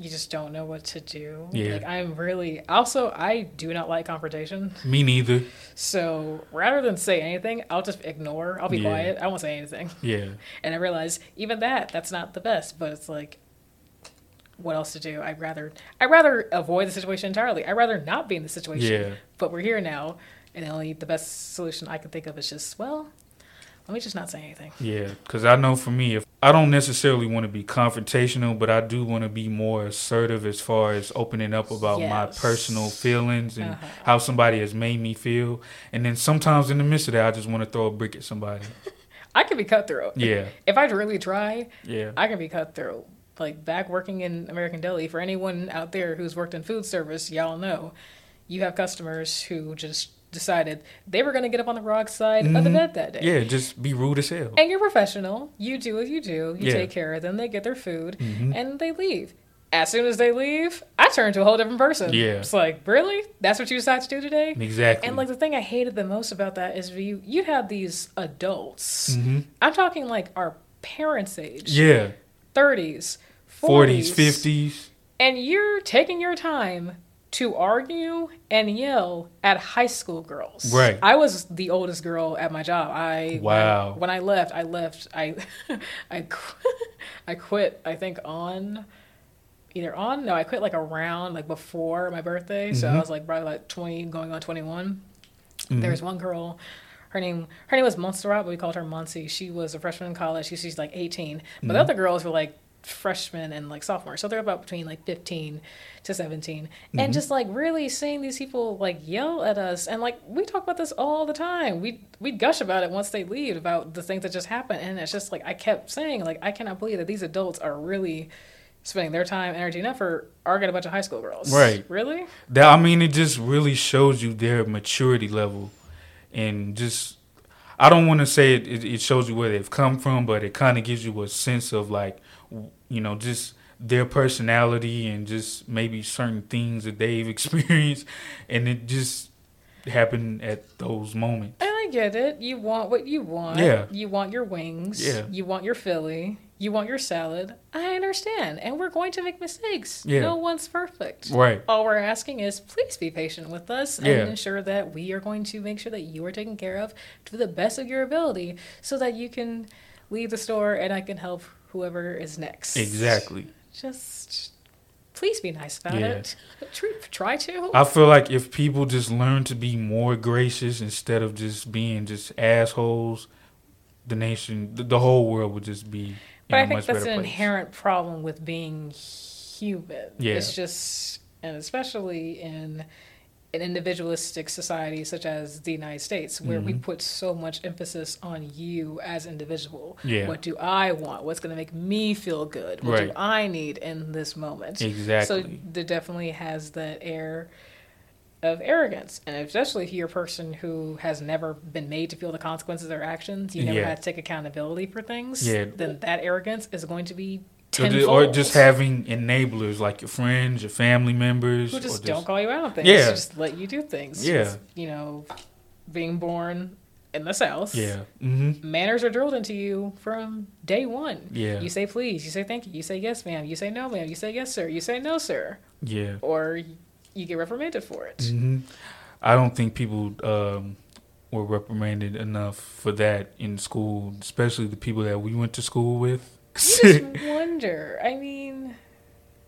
you just don't know what to do. Yeah. Like I'm really also I do not like confrontation. me neither. So rather than say anything, I'll just ignore. I'll be Yeah. quiet. I won't say anything. Yeah. And I realize even that, that's not the best. But it's like, what else to do? I'd rather I'd rather avoid the situation entirely. I'd rather not be in the situation. Yeah. But we're here now, and the only the best solution I can think of is just well, let me just not say anything. Yeah, because I know for me, if I don't necessarily want to be confrontational, but I do want to be more assertive as far as opening up about my personal feelings and Uh-huh. how somebody has made me feel. And then sometimes in the midst of that, I just want to throw a brick at somebody. I can be cutthroat. Yeah, If I really try, yeah, I can be cutthroat. Like back working in American Deli, for anyone out there who's worked in food service, y'all know you have customers who just decided they were going to get up on the wrong side of the Mhm. bed that day. yeah. Just be rude as hell. And you're professional. You do what you do. You Yeah. take care of them. They get their food, Mhm. and they leave. As soon as they leave, I turn to a whole different person. Yeah. It's like, really? That's what you decided to do today? Exactly. And like the thing I hated the most about that is you you have these adults. Mhm. I'm talking like our parents' age, yeah, 30s, 40s, 50s. and you're taking your time to argue and yell at high school girls. Right. I was the oldest girl at my job. I Wow. When, I left, I left. I I qu- I quit. I think on either on no, I quit like around like before my birthday. So I Mhm. was like probably like 20, going on 21. Mhm. There was one girl. Her name, her name was Montserrat, but we called her Muncie. She was a freshman in college. She, she's like 18. But the Mhm. other girls were like freshmen and like sophomores. So they're about between like 15 to 17. Mhm. And just like really seeing these people like yell at us. And like we talk about this all the time. We we gush about it once they leave about the things that just happened. And it's just like I kept saying, like, I cannot believe that these adults are really spending their time, energy, and effort arguing a bunch of high school girls. Right. Really? That I mean, it just really shows you their maturity level, and just I don't want to say it, it. It shows you where they've come from, but it kind of gives you a sense of like, you know, just their personality and just maybe certain things that they've experienced, and it just happened at those moments. And I get it. You want what you want. Yeah. You want your wings. Yeah. You want your Philly. You want your salad. I understand. And we're going to make mistakes. Yeah. No one's perfect. Right. All we're asking is please be patient with us and Yeah. ensure that we are going to make sure that you are taken care of to the best of your ability so that you can leave the store and I can help whoever is next. Exactly. Just please be nice about Yeah. it. Try, try to. I feel like if people just learn to be more gracious instead of just being just assholes, the nation, the, the whole world would just be. But I think much that's an place. inherent problem with being human. Yeah. It's just, and especially in an individualistic society such as the United States, where we Mhm. put so much emphasis on you as individual. Yeah. What do I want? What's going to make me feel good? What do I need in this moment? Exactly. So there definitely has that air of arrogance, and especially if you're a person who has never been made to feel the consequences of their actions, you never Yeah. had to take accountability for things. Yeah. Then that arrogance is going to be tenfold. or just having enablers like your friends, your family members, who or just, don't call you out on things. Yeah. just let you do things. Yeah. Just, you know, being born in the South. Yeah. hmm Manners are drilled into you from day one. Yeah. You say please, you say thank you, you say yes, ma'am, you say no, ma'am, you say yes, sir, you say no, sir, Yeah. or you get reprimanded for it. hmm I don't think people um, were reprimanded enough for that in school, especially the people that we went to school with. You just wonder. I mean,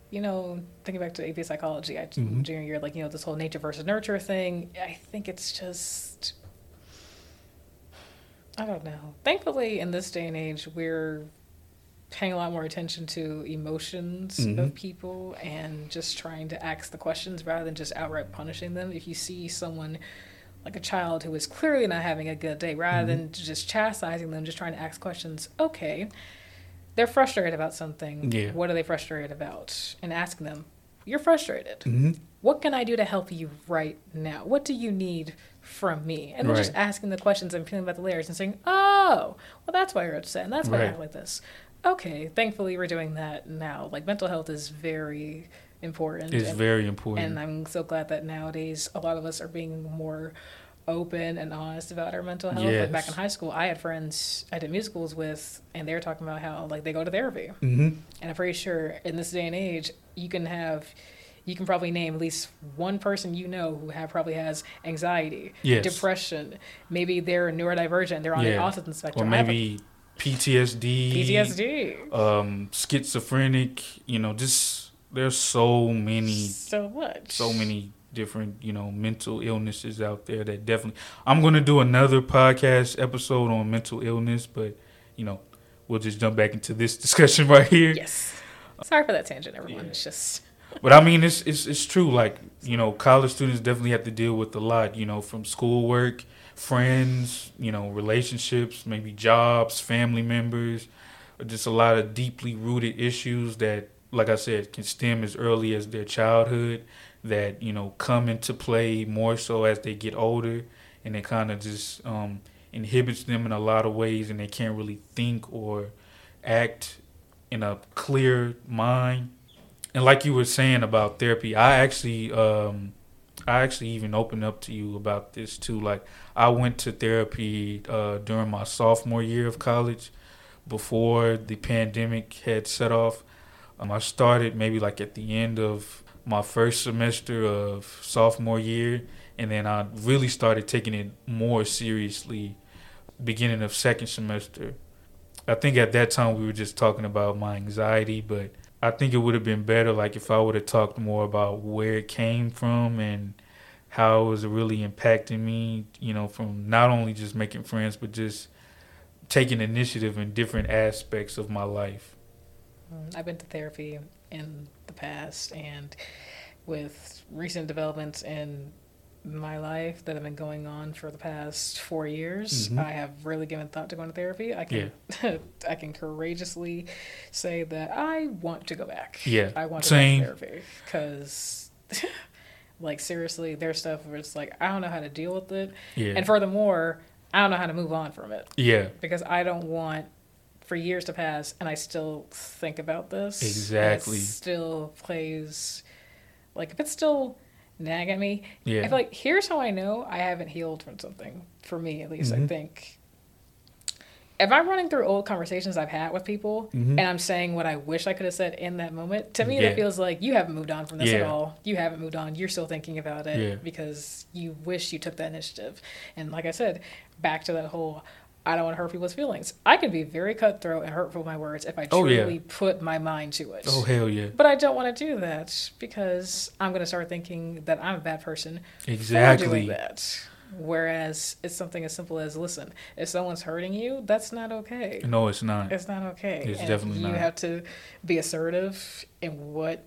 you know, thinking back to AP psychology, I Mhm. junior year, like you know, this whole nature versus nurture thing. I think it's just, I don't know. Thankfully, in this day and age, we're paying a lot more attention to emotions Mhm. of people and just trying to ask the questions rather than just outright punishing them. If you see someone like a child who is clearly not having a good day, rather than just chastising them, just trying to ask questions, okay, they're frustrated about something. Yeah. What are they frustrated about? And asking them, you're frustrated. hmm What can I do to help you right now? What do you need from me? And then just asking the questions and feeling about the layers and saying, oh, well, that's why you're upset and that's why Right. you act like this. Okay, thankfully we're doing that now. Like mental health is very important. It's and, very important. and I'm so glad that nowadays a lot of us are being more open and honest about our mental health. Like back in high school, I had friends I did musicals with, and they were talking about how like they go to therapy. hmm And I'm pretty sure in this day and age, you can have, you can probably name at least one person you know who have probably has anxiety, Yes. depression. Maybe they're neurodivergent. They're on the autism spectrum. A maybe PTSD. PTSD. Um, schizophrenic. You know, just there's so many So much. so many different you know mental illnesses out there that definitely i'm going to do another podcast episode on mental illness but you know we'll just jump back into this discussion right here Yes. Sorry for that tangent, everyone. Yeah. It's just but i mean it's, it's it's true like you know college students definitely have to deal with a lot you know from schoolwork friends you know relationships maybe jobs family members or just a lot of deeply rooted issues that like i said can stem as early as their childhood that you know come into play more so as they get older and it kind of just um, inhibits them in a lot of ways and they can't really think or act in a clear mind. And like you were saying about therapy i actually um i actually even opened up to you about this too. Like i went to therapy uh during my sophomore year of college before the pandemic had set off. Um, i started maybe like at the end of my first semester of sophomore year and then i really started taking it more seriously beginning of second semester i think at that time we were just talking about my anxiety but I think it would have been better like if I would have talked more about where it came from and how it was really impacting me, you know, from not only just making friends but just taking initiative in different aspects of my life. Mm, I've been to therapy in the past, and with recent developments in my life that have been going on for the past four years, Mhm. I have really given thought to going to therapy. I can, I can courageously say that I want to go back. Yeah, I want to same. go to therapy because, like, seriously, there's stuff where it's like I don't know how to deal with it, Yeah. and furthermore, I don't know how to move on from it yeah. because I don't want for years to pass and I still think about this. Exactly. still plays like if it's still nag at me. Yeah. I feel like here's how I know I haven't healed from something. For me, at least, I Mhm. think. If I'm running through old conversations I've had with people Mhm. and I'm saying what I wish I could have said in that moment, to me Yeah. that feels like you haven't moved on from this at all. You haven't moved on. You're still thinking about it Yeah. because you wish you took that initiative. And like I said, back to that whole I don't want to hurt people's feelings. I can be very cutthroat and hurtful with my words if I Oh, yeah. truly put my mind to it. Oh hell yeah. But I don't want to do that because I'm going to start thinking that I'm a bad person for doing Exactly. that. Whereas it's something as simple as listen, if someone's hurting you, that's not okay. No, it's not. It's not okay. It's And definitely you not. have to be assertive in what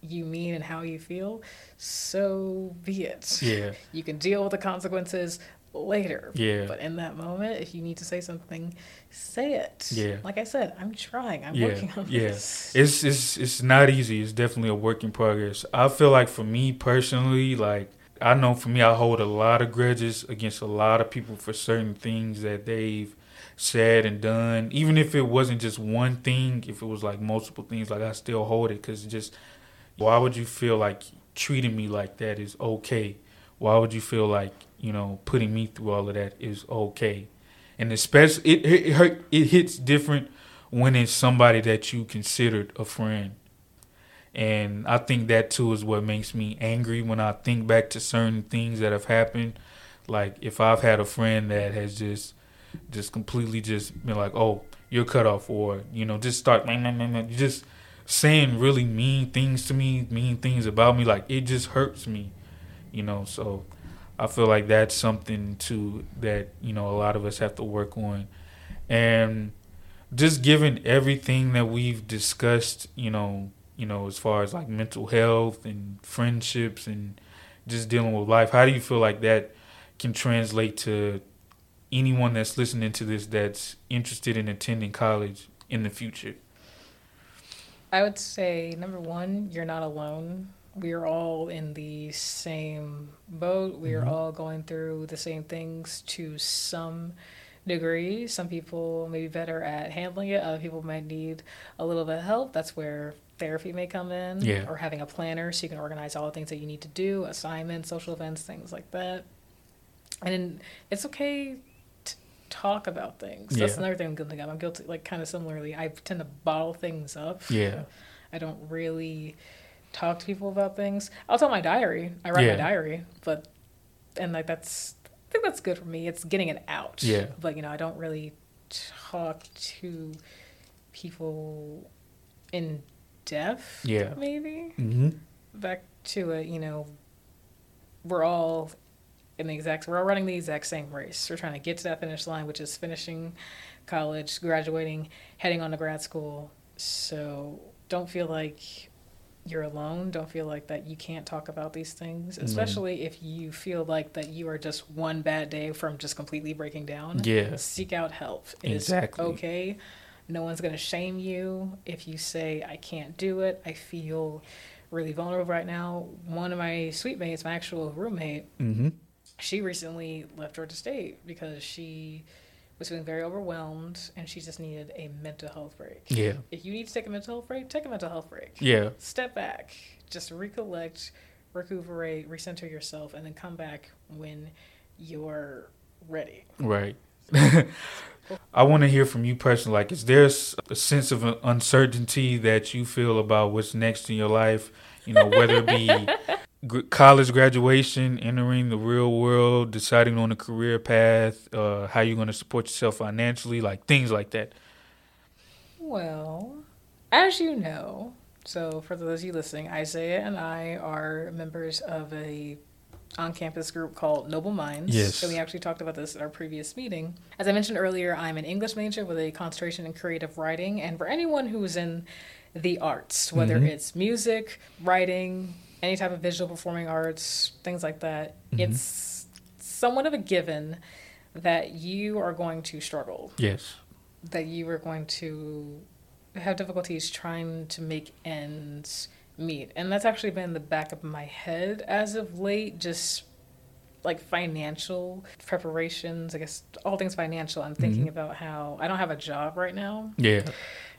you mean and how you feel. So be it. Yeah. You can deal with the consequences later. Yeah. But in that moment, if you need to say something, say it. Yeah. Like I said, I'm trying. I'm Yeah, working on yeah. this. It's it's it's not easy. It's definitely a work in progress. I feel like for me personally, like I know for me, I hold a lot of grudges against a lot of people for certain things that they've said and done. Even if it wasn't just one thing, if it was like multiple things, like I still hold it because just why would you feel like treating me like that is okay? Why would you feel like you know putting me through all of that is okay? And especially it it hurt, it hits different when it's somebody that you considered a friend. And I think that too is what makes me angry when I think back to certain things that have happened. Like if I've had a friend that has just just completely just been like, "Oh, you're cut off," or you know, just start man, man, man, man, just saying really mean things to me, mean things about me. Like it just hurts me, you know. So I feel like that's something too that you know a lot of us have to work on, and just given everything that we've discussed, you know, you know, as far as like mental health and friendships and just dealing with life, how do you feel like that can translate to anyone that's listening to this that's interested in attending college in the future? I would say number one, you're not alone. We are all in the same boat. We are Mhm. all going through the same things to some degree. Some people may be better at handling it. Other people might need a little bit of help. That's where therapy may come in. Yeah. Or having a planner so you can organize all the things that you need to do, assignments, social events, things like that. And it's okay to talk about things. That's Yeah. another thing I'm guilty of. I'm guilty, like kind of similarly. I tend to bottle things up. Yeah. I don't really talk to people about things. I'll tell my diary. I write Yeah. my diary, but and like that's I think that's good for me. It's getting it out. Yeah. But you know, I don't really talk to people in depth. Yeah. Maybe Mm-hmm. back to it. You know, we're all in the exact. We're all running the exact same race. We're trying to get to that finish line, which is finishing college, graduating, heading on to grad school. So don't feel like you're alone. Don't feel like that you can't talk about these things, Mm. especially if you feel like that you are just one bad day from just completely breaking down. Yeah. Seek out help. It is Exactly. okay. No one's going to shame you if you say, I can't do it. I feel really vulnerable right now. One of my suite mates, my actual roommate, Mm-hmm. she recently left Georgia State because she was feeling very overwhelmed and she just needed a mental health break. Yeah. If you need to take a mental health break, take a mental health break. Yeah. Step back, just recollect, recuperate, recenter yourself, and then come back when you're ready. Right. I want to hear from you personally. Like, is there a sense of uncertainty that you feel about what's next in your life? You know, whether it be college graduation, entering the real world, deciding on a career path, uh, how you're going to support yourself financially, like things like that. Well, as you know, so for those of you listening, Isaiah and I are members of a on-campus group called Noble Minds. Yes. So we actually talked about this at our previous meeting. As I mentioned earlier, I'm an English major with a concentration in creative writing, and for anyone who's in the arts, whether Mhm. it's music, writing, any type of visual performing arts, things like that, Mhm. it's somewhat of a given that you are going to struggle Yes. that you are going to have difficulties trying to make ends meet. And that's actually been in the back of my head as of late, just like financial preparations, I guess all things financial. I'm thinking Mhm. about how I don't have a job right now. Yeah.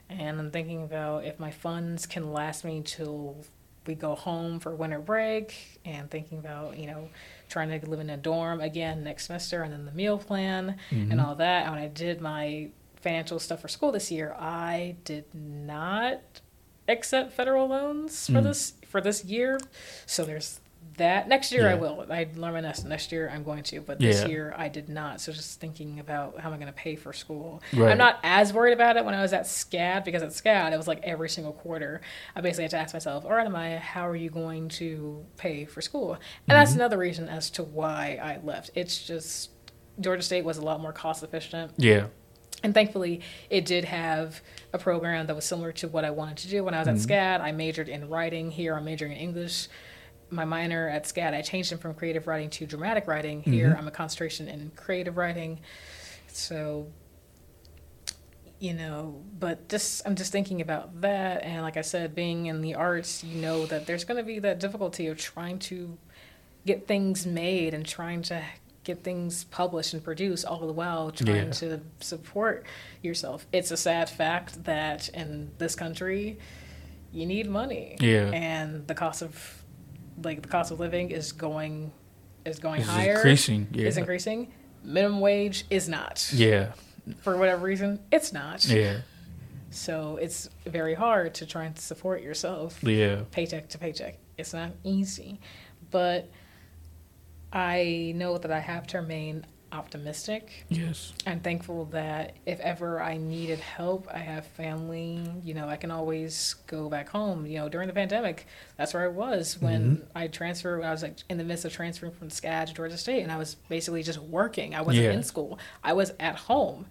And I'm thinking about if my funds can last me till we go home for winter break and thinking about, you know, trying to live in a dorm again next semester and then the meal plan and Mhm. all that. And when I did my financial stuff for school this year, I did not accept federal loans for Mm. this for this year. So there's that next year I will. I learn my lesson. Next year I'm going to, but this Yeah. year I did not. So just thinking about how am I going to pay for school. Right. I'm not as worried about it when I was at SCAD because at SCAD it was like every single quarter. I basically had to ask myself, all right, Amaya, how are you going to pay for school? And that's mm-hmm. another reason as to why I left. It's just Georgia State was a lot more cost efficient. Yeah. And thankfully, it did have a program that was similar to what I wanted to do when I was at mm-hmm. SCAD. I majored in writing. Here, I'm majoring in English. My minor at SCAD, I changed it from creative writing to dramatic writing. Mm-hmm. Here, I'm a concentration in creative writing. So, you know, but just I'm just thinking about that. And like I said, being in the arts, you know that there's going to be that difficulty of trying to get things made and trying to get things published and produced all the while trying Yeah. to support yourself. It's a sad fact that in this country, you need money. Yeah. And the cost of like the cost of living is going is going It's higher. increasing. Yeah. Is increasing. Minimum wage is not. Yeah. For whatever reason, it's not. Yeah. So it's very hard to try and support yourself Yeah. paycheck to paycheck. It's not easy, but I know that I have to remain optimistic. Yes. I'm thankful that if ever I needed help, I have family. You know, I can always go back home. You know, during the pandemic, that's where I was when mm-hmm. I transferred. I was like in the midst of transferring from SCAD to Georgia State, and I was basically just working. I wasn't Yeah. in school. I was at home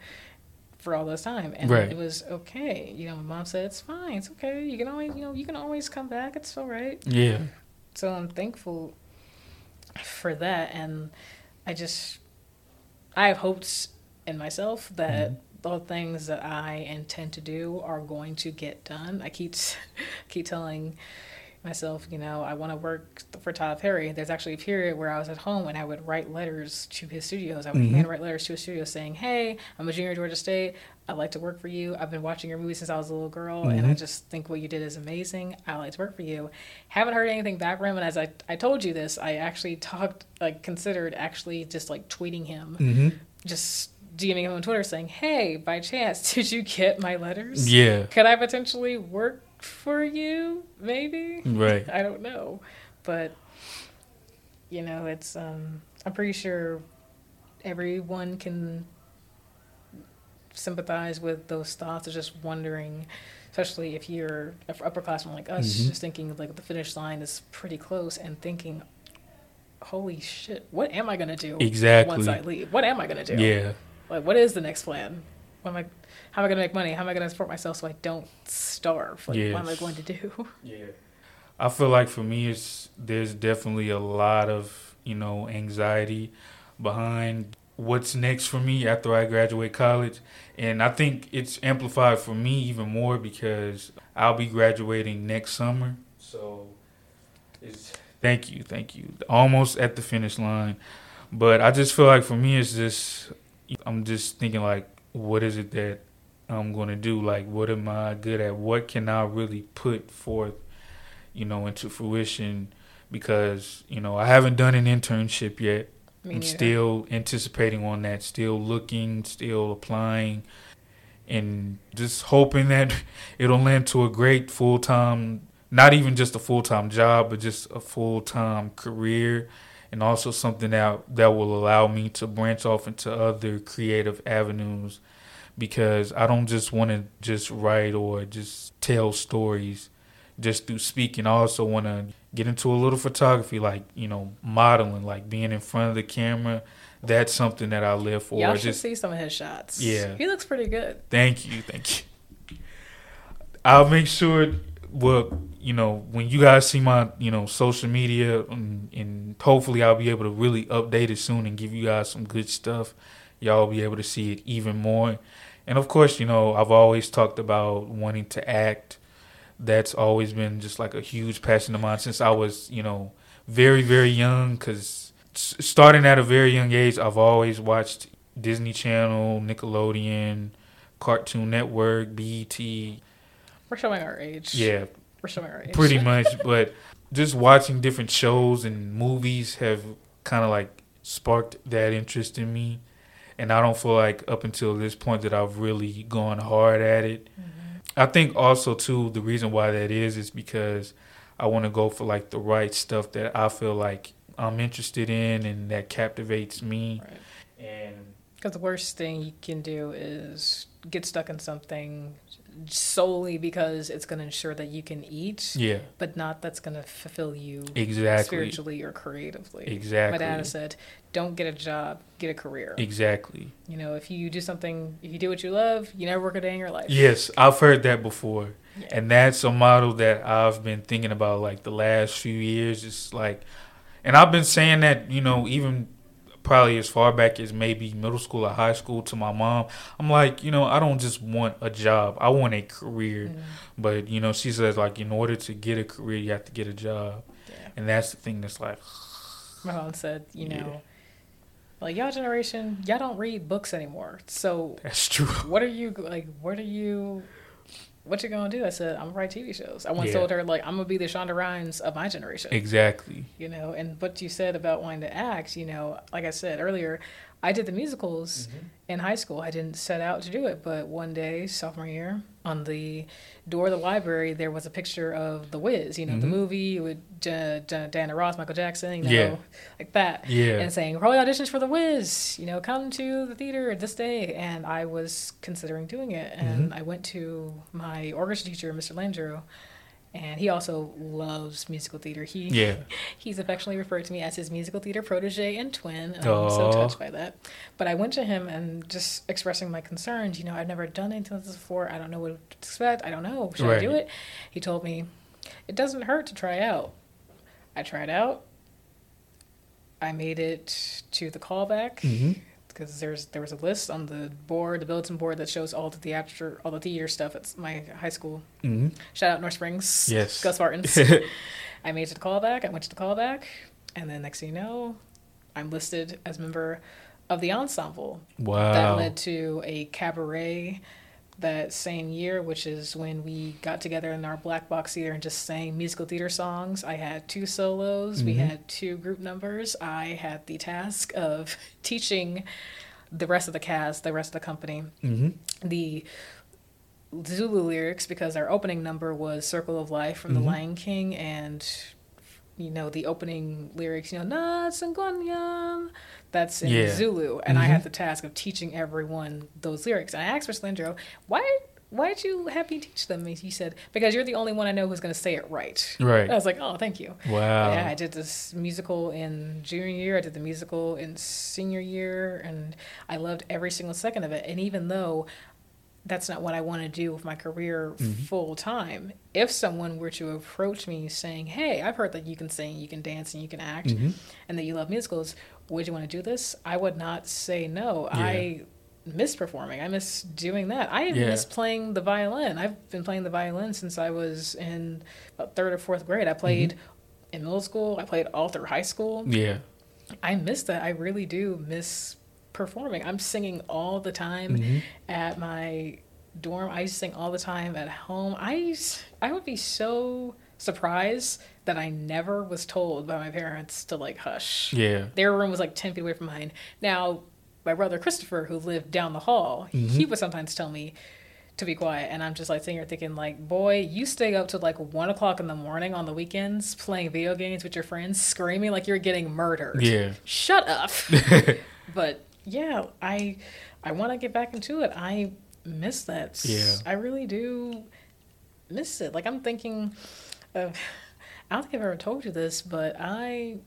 for all this time, and Right. it was okay. You know, my mom said it's fine. It's okay. You can always, you know, you can always come back. It's all right. Yeah. So I'm thankful for that, and I just I have hopes in myself that mm-hmm. the things that I intend to do are going to get done. I keep keep telling myself, you know, I want to work for Tyler Perry. There's actually a period where I was at home and I would write letters to his studios. I would handwrite letters to his studio saying, "Hey, I'm a junior at Georgia State. I'd like to work for you. I've been watching your movies since I was a little girl, and I just think what you did is amazing. I'd like to work for you." Haven't heard anything back from him, and as I I told you this, I actually talked like considered actually just like tweeting him, Mm-hmm. just DMing him on Twitter saying, "Hey, by chance, did you get my letters? Yeah. Could I potentially work for you? Maybe." Right. I don't know, but you know, it's um, I'm pretty sure everyone can sympathize with those thoughts of just wondering, especially if you're an upperclassman like us, Mhm. just thinking like the finish line is pretty close and thinking, "Holy shit, what am I gonna do Exactly. once I leave? What am I gonna do? Yeah. Like, what is the next plan? What am I? How am I gonna make money? How am I gonna support myself so I don't starve? Like, what am I going to do?" Yeah. I feel like for me, it's there's definitely a lot of you know anxiety behind what's next for me after I graduate college, and I think it's amplified for me even more because I'll be graduating next summer. So, it's thank you, thank you, almost at the finish line, but I just feel like for me, it's just I'm just thinking like, what is it that I'm gonna do? Like, what am I good at? What can I really put forth? you know, into fruition because, you know, I haven't done an internship yet. Me I'm neither. still anticipating on that, still looking, still applying, and just hoping that it'll land to a great full time, not even just a full time job, but just a full time career, and also something that that will allow me to branch off into other creative avenues. Because I don't just want to just write or just tell stories just through speaking. I also want to get into a little photography, like you know, modeling, like being in front of the camera. That's something that I live for. Y'all should just see some of his shots. Yeah. he looks pretty good. thank you, thank you. I'll make sure. Well, you know, when you guys see my you know social media, and, and hopefully I'll be able to really update it soon and give you guys some good stuff. Y'all will be able to see it even more. And of course, you know, I've always talked about wanting to act that's always been just like a huge passion of mine since I was, you know, very, very young. Because starting at a very young age, I've always watched Disney Channel, Nickelodeon, Cartoon Network, BET. We're showing our age. Yeah, age. pretty much. But just watching different shows and movies have kind of like sparked that interest in me. And I don't feel like up until this point that I've really gone hard at it. Mm-hmm. I think also too the reason why that is is because I want to go for like the right stuff that I feel like I'm interested in and that captivates me. Right. And Because the worst thing you can do is get stuck in something solely because it's going to ensure that you can eat, yeah, but not that's going to fulfill you exactly. spiritually or creatively. Exactly. My dad said, "Don't get a job, get a career." Exactly. You know, if you do something, if you do what you love, you never work a day in your life. Yes, I've heard that before. Yeah. And that's a model that I've been thinking about like the last few years. It's like, and I've been saying that, you know, even probably as far back as maybe middle school or high school to my mom. I'm like, you know, I don't just want a job, I want a career. Mm, But, you know, she says, like, in order to get a career, you have to get a job. yeah. And that's the thing that's like, My mom said, you know, Yeah. like y'all generation, y'all don't read books anymore. So that's true. what are you like? What are you? What you gonna do? I said, I'm gonna write TV shows. I once Yeah. told her like I'm gonna be the Shonda Rhimes of my generation. Exactly. you know and what you said about wanting to act you know like i said earlier i did the musicals in high school i didn't set out to do it but one day sophomore year on the door of the library there was a picture of the wiz you know the Mhm. movie with J- J- diana ross michael jackson you know Yeah. like that Yeah. and saying early auditions for the wiz you know come to the theater this day and i was considering doing it and Mm-hmm. i went to my orchestra teacher mr landrew and he also loves musical theater. He Yeah. He's affectionately referred to me as his musical theater protege and twin. And I'm so touched by that. But I went to him and just expressing my concerns. You know, I've never done anything like this before. I don't know what to expect. I don't know. Should I do it? He told me, it doesn't hurt to try out. I tried out. I made it to the callback hmm because there's there was a list on the board, the bulletin board that shows all the theater, all the theater stuff at my high school. hmm Shout out North Springs. Yes. Gus Spartans. I made it to the callback. I went to the callback, and then next thing you know, I'm listed as member of the ensemble. Wow. That led to a cabaret that same year, which is when we got together in our black box theater and just sang musical theater songs. I had two solos, we Mhm. had two group numbers. I had the task of teaching the rest of the cast, the rest of the company, hmm the Zulu lyrics because our opening number was Circle of Life from Mhm. The Lion King and you know the opening lyrics, you know, Nants ingonyama. That's in Yeah. Zulu. And I Mhm. had the task of teaching everyone those lyrics. And I asked Mr. Landro, why why'd you have me teach them? And he said, Because you're the only one I know who's gonna say it right. Right. I was like, Oh, thank you. Wow. Yeah, I did this musical in junior year. I did the musical in senior year, and I loved every single second of it. And even though that's not what I want to do with my career Mhm. full time, if someone were to approach me saying, "Hey, I've heard that you can sing, you can dance, and you can act, hmm and that you love musicals, would you want to do this?" I would not say no. Yeah. I miss performing. I miss doing that. I Yeah. miss playing the violin. I've been playing the violin since I was in about third or fourth grade. I played in middle school. I played all through high school. Yeah. I miss that. I really do miss performing. I'm singing all the time hmm at my dorm. I used to sing all the time at home. I I would be so surprised that I never was told by my parents to like hush. Yeah. Their room was like 10 feet away from mine. Now, my brother Christopher, who lived down the hall, he would sometimes tell me to be quiet. And I'm just like sitting here thinking, like, boy, you stay up to like one o'clock in the morning on the weekends playing video games with your friends, screaming like you're getting murdered. Yeah. Shut up. but yeah, I I want to get back into it. I miss that. Yeah. I really do miss it. Like I'm thinking of I don't think I've ever told you this, but I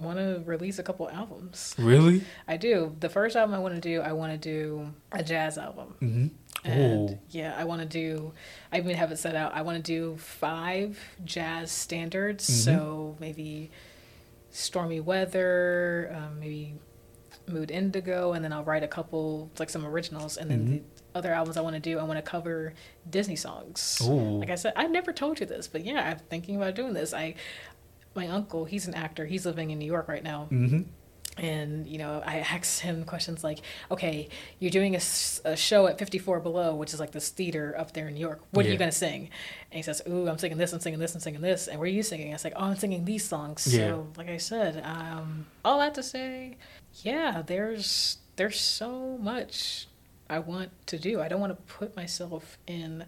want to release a couple albums. Really? I do. The first album I want to do, I want to do a jazz album. hmm And Oh. yeah, I want to do, I even have it set out. I want to do five jazz standards. Mhm. So maybe Stormy Weather, um, maybe Mood Indigo, and then I'll write a couple, like some originals. And then Mhm. the other albums I want to do, I want to cover Disney songs. Ooh. Like I said, I've never told you this, but yeah, I'm thinking about doing this. I, my uncle, he's an actor. He's living in New York right now. hmm And, you know, I asked him questions like, okay, you're doing a show at 54 Below, which is like this theater up there in New York. What are you going to sing? And he says, ooh, I'm singing this, I'm singing this, I'm singing this. And what are you singing? I was like, oh, I'm singing these songs. Yeah. So, like I said, um, all that to say, yeah, there's there's so much I want to do. I don't want to put myself in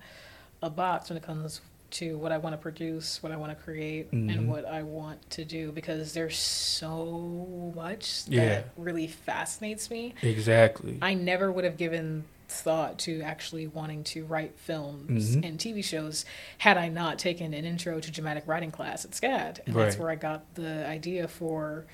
a box when it comes to what I want to produce, what I want to create, Mhm. and what I want to do because there's so much that Yeah. really fascinates me. Exactly. I never would have given thought to actually wanting to write films Mhm. and TV shows had I not taken an intro to dramatic writing class at SCAD. And that's where I got the idea for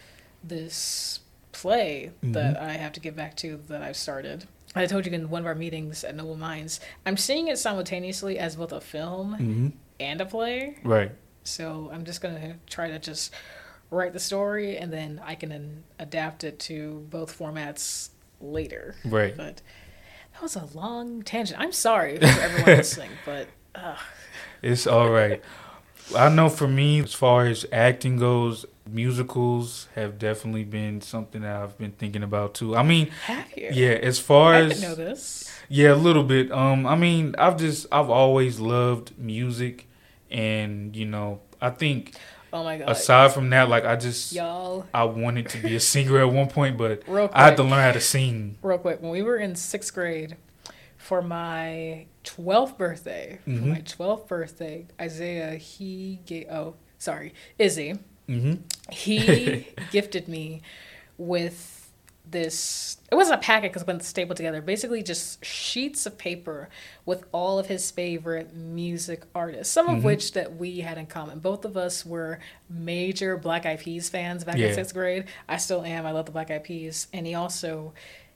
this play that I have to get back to that I've started. I told you in one of our meetings at Noble Minds, I'm seeing it simultaneously as both a film hmm and a play. Right. So I'm just gonna try to just write the story and then I can adapt it to both formats later. Right. But that was a long tangent. I'm sorry for everyone listening, but uh, It's all right. I know for me, as far as acting goes, musicals have definitely been something that I've been thinking about too. I mean, have you? yeah, as far I as know this. Yeah, a little bit. Um, I mean, I've just I've always loved music, and you know, I think Oh my god, aside from that, like I just y'all. I wanted to be a singer at one point, but Real quick, I had to learn how to sing. real quick. When we were in sixth grade, for my twelfth birthday, for Mhm. my twelfth birthday, Isaiah he gave. Oh, sorry, Izzy. hmm he gifted me with this it wasn't a packet because it wasn't stapled together basically just sheets of paper with all of his favorite music artists some of Mhm. which that we had in common both of us were major black eyed peas fans back Yeah. in sixth grade i still am i love the black eyed peas and he also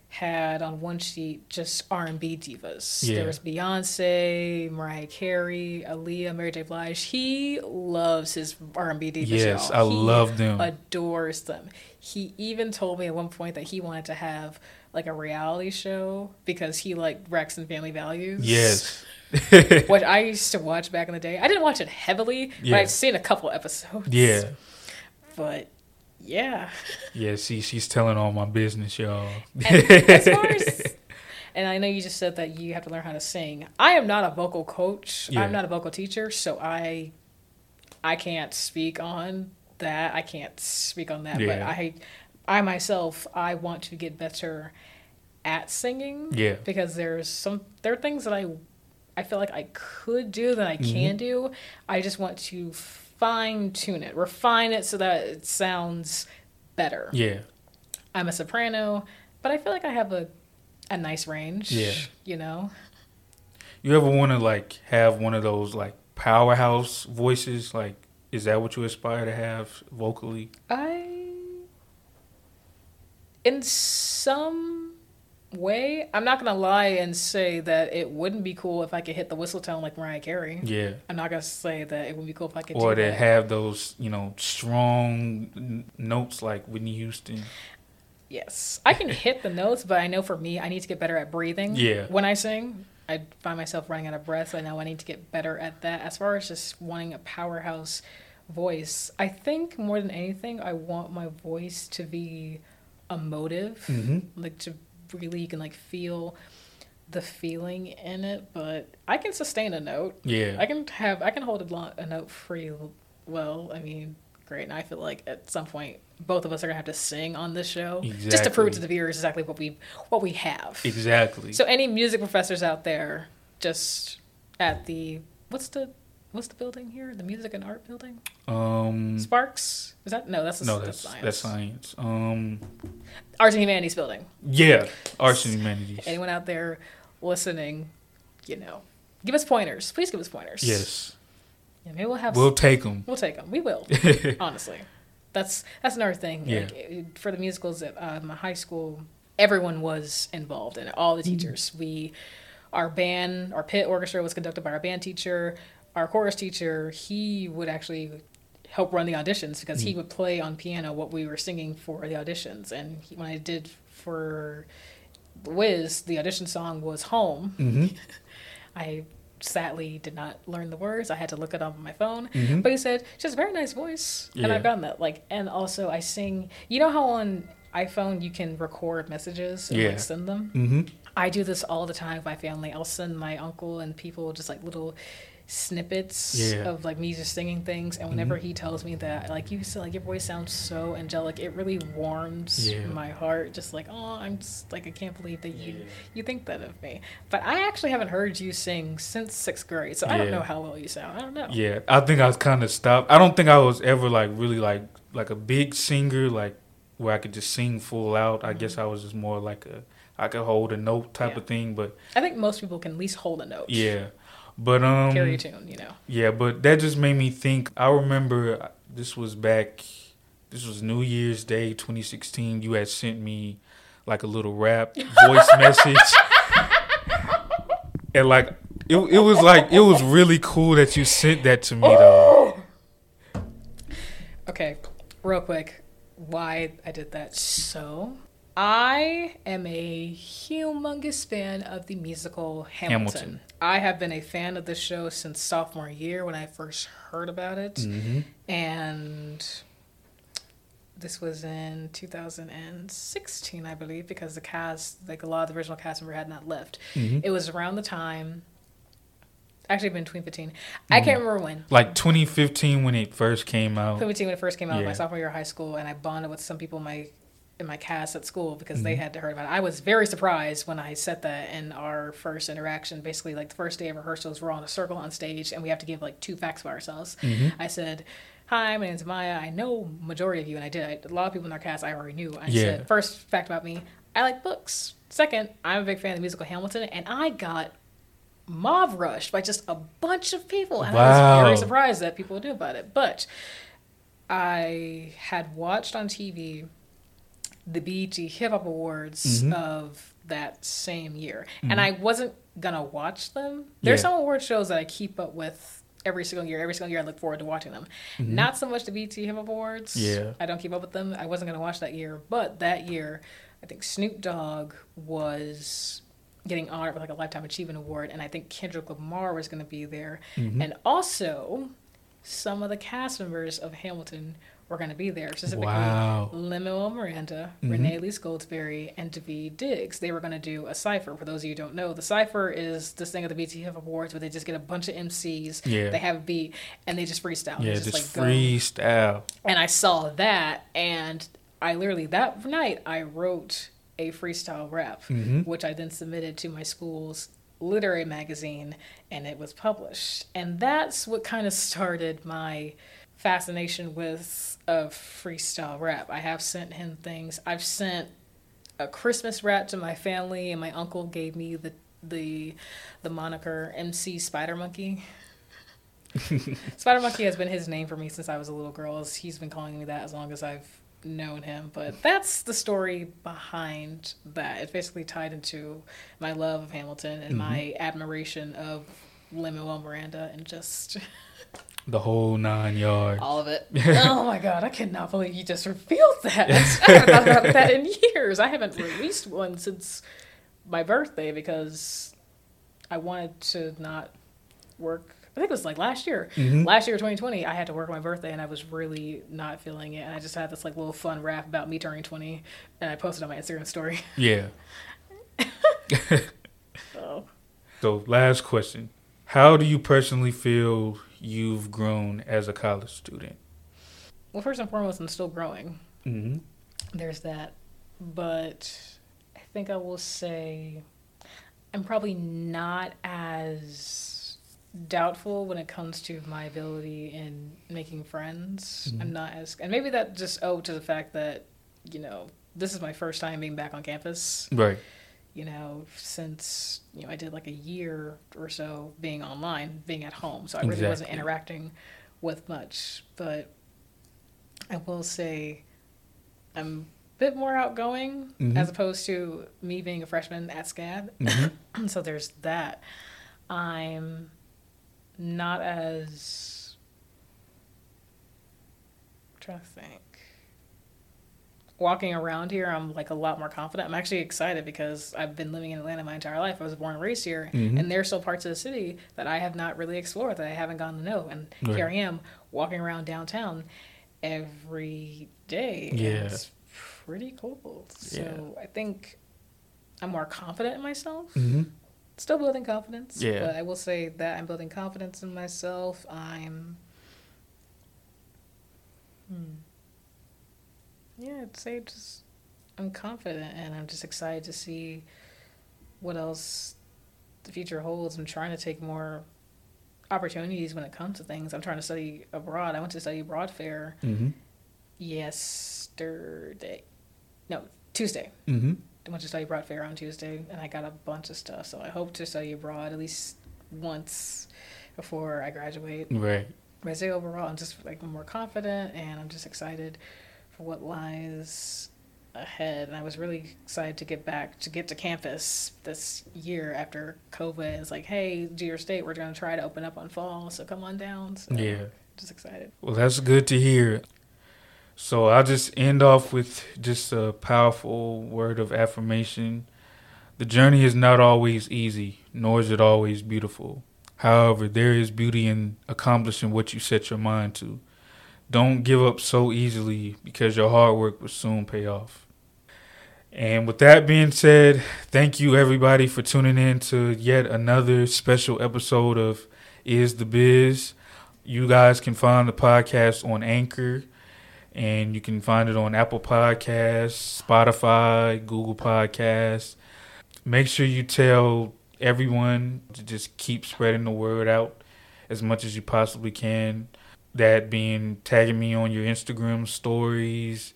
had on one sheet just R&B divas. Yeah. There was Beyonce, Mariah Carey, Aaliyah, Mary J. Blige. He loves his R&B divas. Yes, y'all. I He love them. adores them. He even told me at one point that he wanted to have like a reality show because he liked Braxton Family Values. yes. What I used to watch back in the day. I didn't watch it heavily, Yeah. but I've seen a couple episodes. yeah. But yeah. Yeah. See, she's telling all my business, y'all. And as far as and I know you just said that you have to learn how to sing. I am not a vocal coach. Yeah. I'm not a vocal teacher, so I I can't speak on that. I can't speak on that. But I I myself I want to get better at singing. Yeah. Because there's some there are things that I I feel like I could do that I Mm-hmm. can do. I just want to fine tune it, refine it so that it sounds better. Yeah. I'm a soprano, but I feel like I have a a nice range. Yeah. You know? You ever want to like have one of those like powerhouse voices? Like, is that what you aspire to have vocally? I in some way, I'm not gonna lie and say that it wouldn't be cool if I could hit the whistle tone like Mariah Carey. Yeah. I'm not gonna say that it would be cool if I could Or to have those, you know, strong n- notes like Whitney Houston. Yes, I can hit the notes, but I know for me, I need to get better at breathing. Yeah. When I sing, I find myself running out of breath. So I know I need to get better at that. As far as just wanting a powerhouse voice, I think more than anything, I want my voice to be emotive, Mm-hmm. like to really you can like feel the feeling in it. But I can sustain a note. Yeah. I can have I can hold a, a note pretty well. I mean, great. And I feel like at some point both of us are gonna have to sing on this show just to prove Exactly. to the viewers exactly what we what we have. exactly. So any music professors out there, just at the what's the what's the building here? The Music and Art Building. um, Sparks is that no? That's no, that's, that's science. that's science. Um, Arts and Humanities Building. yeah, arts and humanities. Anyone out there listening, you know, give us pointers. Please give us pointers. Yes, Yeah, maybe we'll have. we'll take them. We'll take them. We will. honestly, that's that's another thing. Yeah. Like, for the musicals at uh, my high school, everyone was involved in it. All the Mm-hmm. teachers. We, our band, our pit orchestra was conducted by our band teacher. Our chorus teacher, he would actually help run the auditions because Mm. he would play on piano what we were singing for the auditions. And he, when I did for Wiz, the audition song was "Home." hmm I sadly did not learn the words. I had to look it up on my phone. Mhm. But he said, she has a very nice voice. And I've gotten that. Like and also I sing you know how on iPhone you can record messages and Yeah. like send them? hmm I do this all the time with my family. I'll send my uncle and people just like little snippets Yeah. of like me just singing things and whenever Mhm. he tells me that like you said like your voice sounds so angelic it really warms Yeah. my heart just like oh i'm just like i can't believe that you Yeah. you think that of me but i actually haven't heard you sing since sixth grade so i don't know how well you sound i don't know Yeah, I think I was kind of stopped. I don't think I was ever like really like like a big singer like where I could just sing full out. I guess I was just more like a I could hold a note type Mm-hmm. Of thing. But i think most people can at least hold a note yeah, but um, carry a tune you know yeah, but that just made me think. I remember uh, this was back. This was New Year's Day, 2016. You had sent me like a little rap voice message, and like it, it was like it was really cool that you sent that to me though. Okay, real quick, why I did that. So, I am a humongous fan of the musical Hamilton. Hamilton. I have been a fan of the show since sophomore year when I first heard about it. hmm And this was in 2016, I believe, because the cast, like a lot of the original cast member had not left. hmm It was around the time, actually, been 2015. I can't remember when. Like 2015 when it first came out. 2015 when it first came out, my Yeah. sophomore year of high school, and I bonded with some people in my in my cast at school because Mm-hmm. they had to heard about it. I was very surprised when I said that in our first interaction. Basically, like the first day of rehearsals, we're all in a circle on stage, and we have to give like two facts about ourselves. Mm-hmm. I said. Hi, my name's Maya. I know majority of you, and I did. I, a lot of people in our cast I already knew. I Yeah. said, first fact about me, I like books. Second, I'm a big fan of the musical Hamilton, and I got mob rushed by just a bunch of people. And I was very surprised that people knew about it. But I had watched on TV the BET Hip Hop Awards Mhm. of that same year, Mhm. and I wasn't gonna watch them. There's Yeah. some award shows that I keep up with every single year. Every single year, I look forward to watching them. Mhm. Not so much the BET Hip Hop Awards. Yeah. I don't keep up with them. I wasn't gonna watch that year, but that year, I think Snoop Dogg was getting honored with like a lifetime achievement award, and I think Kendrick Lamar was gonna be there, Mhm. and also some of the cast members of Hamilton were going to be there, specifically Wow. Lin-Manuel Miranda, Mhm. Renée Elise Goldsberry, and Daveed Diggs. They were going to do a cipher. For those of you who don't know, the cipher is this thing of the BET Hip Hop Awards where they just get a bunch of MCs, Yeah. they have a beat, and they just freestyle. Yeah, It's just, like go. freestyle. And I saw that, and I literally that night I wrote a freestyle rap, Mhm. which I then submitted to my school's literary magazine, and it was published. And that's what kind of started my fascination with of freestyle rap. I have sent him things. I've sent a Christmas rap to my family, and my uncle gave me the the the moniker MC Spider Monkey. Spider Monkey has been his name for me since I was a little girl. He's been calling me that as long as I've known him. But that's the story behind that. It's basically tied into my love of Hamilton and mm-hmm. my admiration of Lin-Manuel Miranda and just The whole nine yards. all of it. oh my god, I cannot believe you just revealed that. I haven't thought about that in years. I haven't released one since my birthday because I wanted to not work. I think it was like last year. Mhm. Last year, 2020, I had to work on my birthday and I was really not feeling it. And I just had this like little fun rap about me turning 20 and I posted on my Instagram story. Yeah. So, So, last question. How do you personally feel you've grown as a college student? well, first and foremost, I'm still growing. hmm There's that. But I think I will say I'm probably not as doubtful when it comes to my ability in making friends. Mhm. I'm not as, and maybe that just owed to the fact that, you know, this is my first time being back on campus. Right. You know, since you know I did like a year or so being online, being at home, so I really wasn't interacting with much. But I will say, I'm a bit more outgoing Mhm. as opposed to me being a freshman at SCAD. hmm so there's that. I'm not as I'm trying to think. Walking around here, I'm like a lot more confident. I'm actually excited because I've been living in Atlanta my entire life. I was born and raised here, Mhm. and there's still parts of the city that I have not really explored that I haven't gotten to know. And Right. here I am walking around downtown every day. Yeah. it's pretty cool. So I think I'm more confident in myself hmm Still building confidence. Yeah. But I will say that I'm building confidence in myself. I'm. Hmm. Yeah, I'd say just I'm confident and I'm just excited to see what else the future holds. I'm trying to take more opportunities when it comes to things. I'm trying to study abroad. I went to study abroad fair Mm-hmm. yesterday. No, Tuesday. Mm-hmm. I went to study abroad fair on Tuesday, and I got a bunch of stuff. So I hope to study abroad at least once before I graduate. Right. But I say overall, I'm just like more confident, and I'm just excited what lies ahead. And I was really excited to get back to get to campus this year after COVID. It's like, hey, Georgia State, we're going to try to open up on fall, so come on down. So Yeah. just excited. Well, that's good to hear. So I'll just end off with just a powerful word of affirmation. The journey is not always easy, nor is it always beautiful. However, there is beauty in accomplishing what you set your mind to. Don't give up so easily because your hard work will soon pay off. And with that being said, thank you everybody for tuning in to yet another special episode of Is the Biz. You guys can find the podcast on Anchor, and you can find it on Apple Podcasts, Spotify, Google Podcasts. Make sure you tell everyone to just keep spreading the word out as much as you possibly can. That being tagging me on your Instagram stories,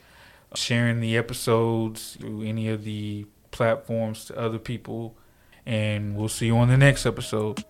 sharing the episodes through any of the platforms to other people. And we'll see you on the next episode.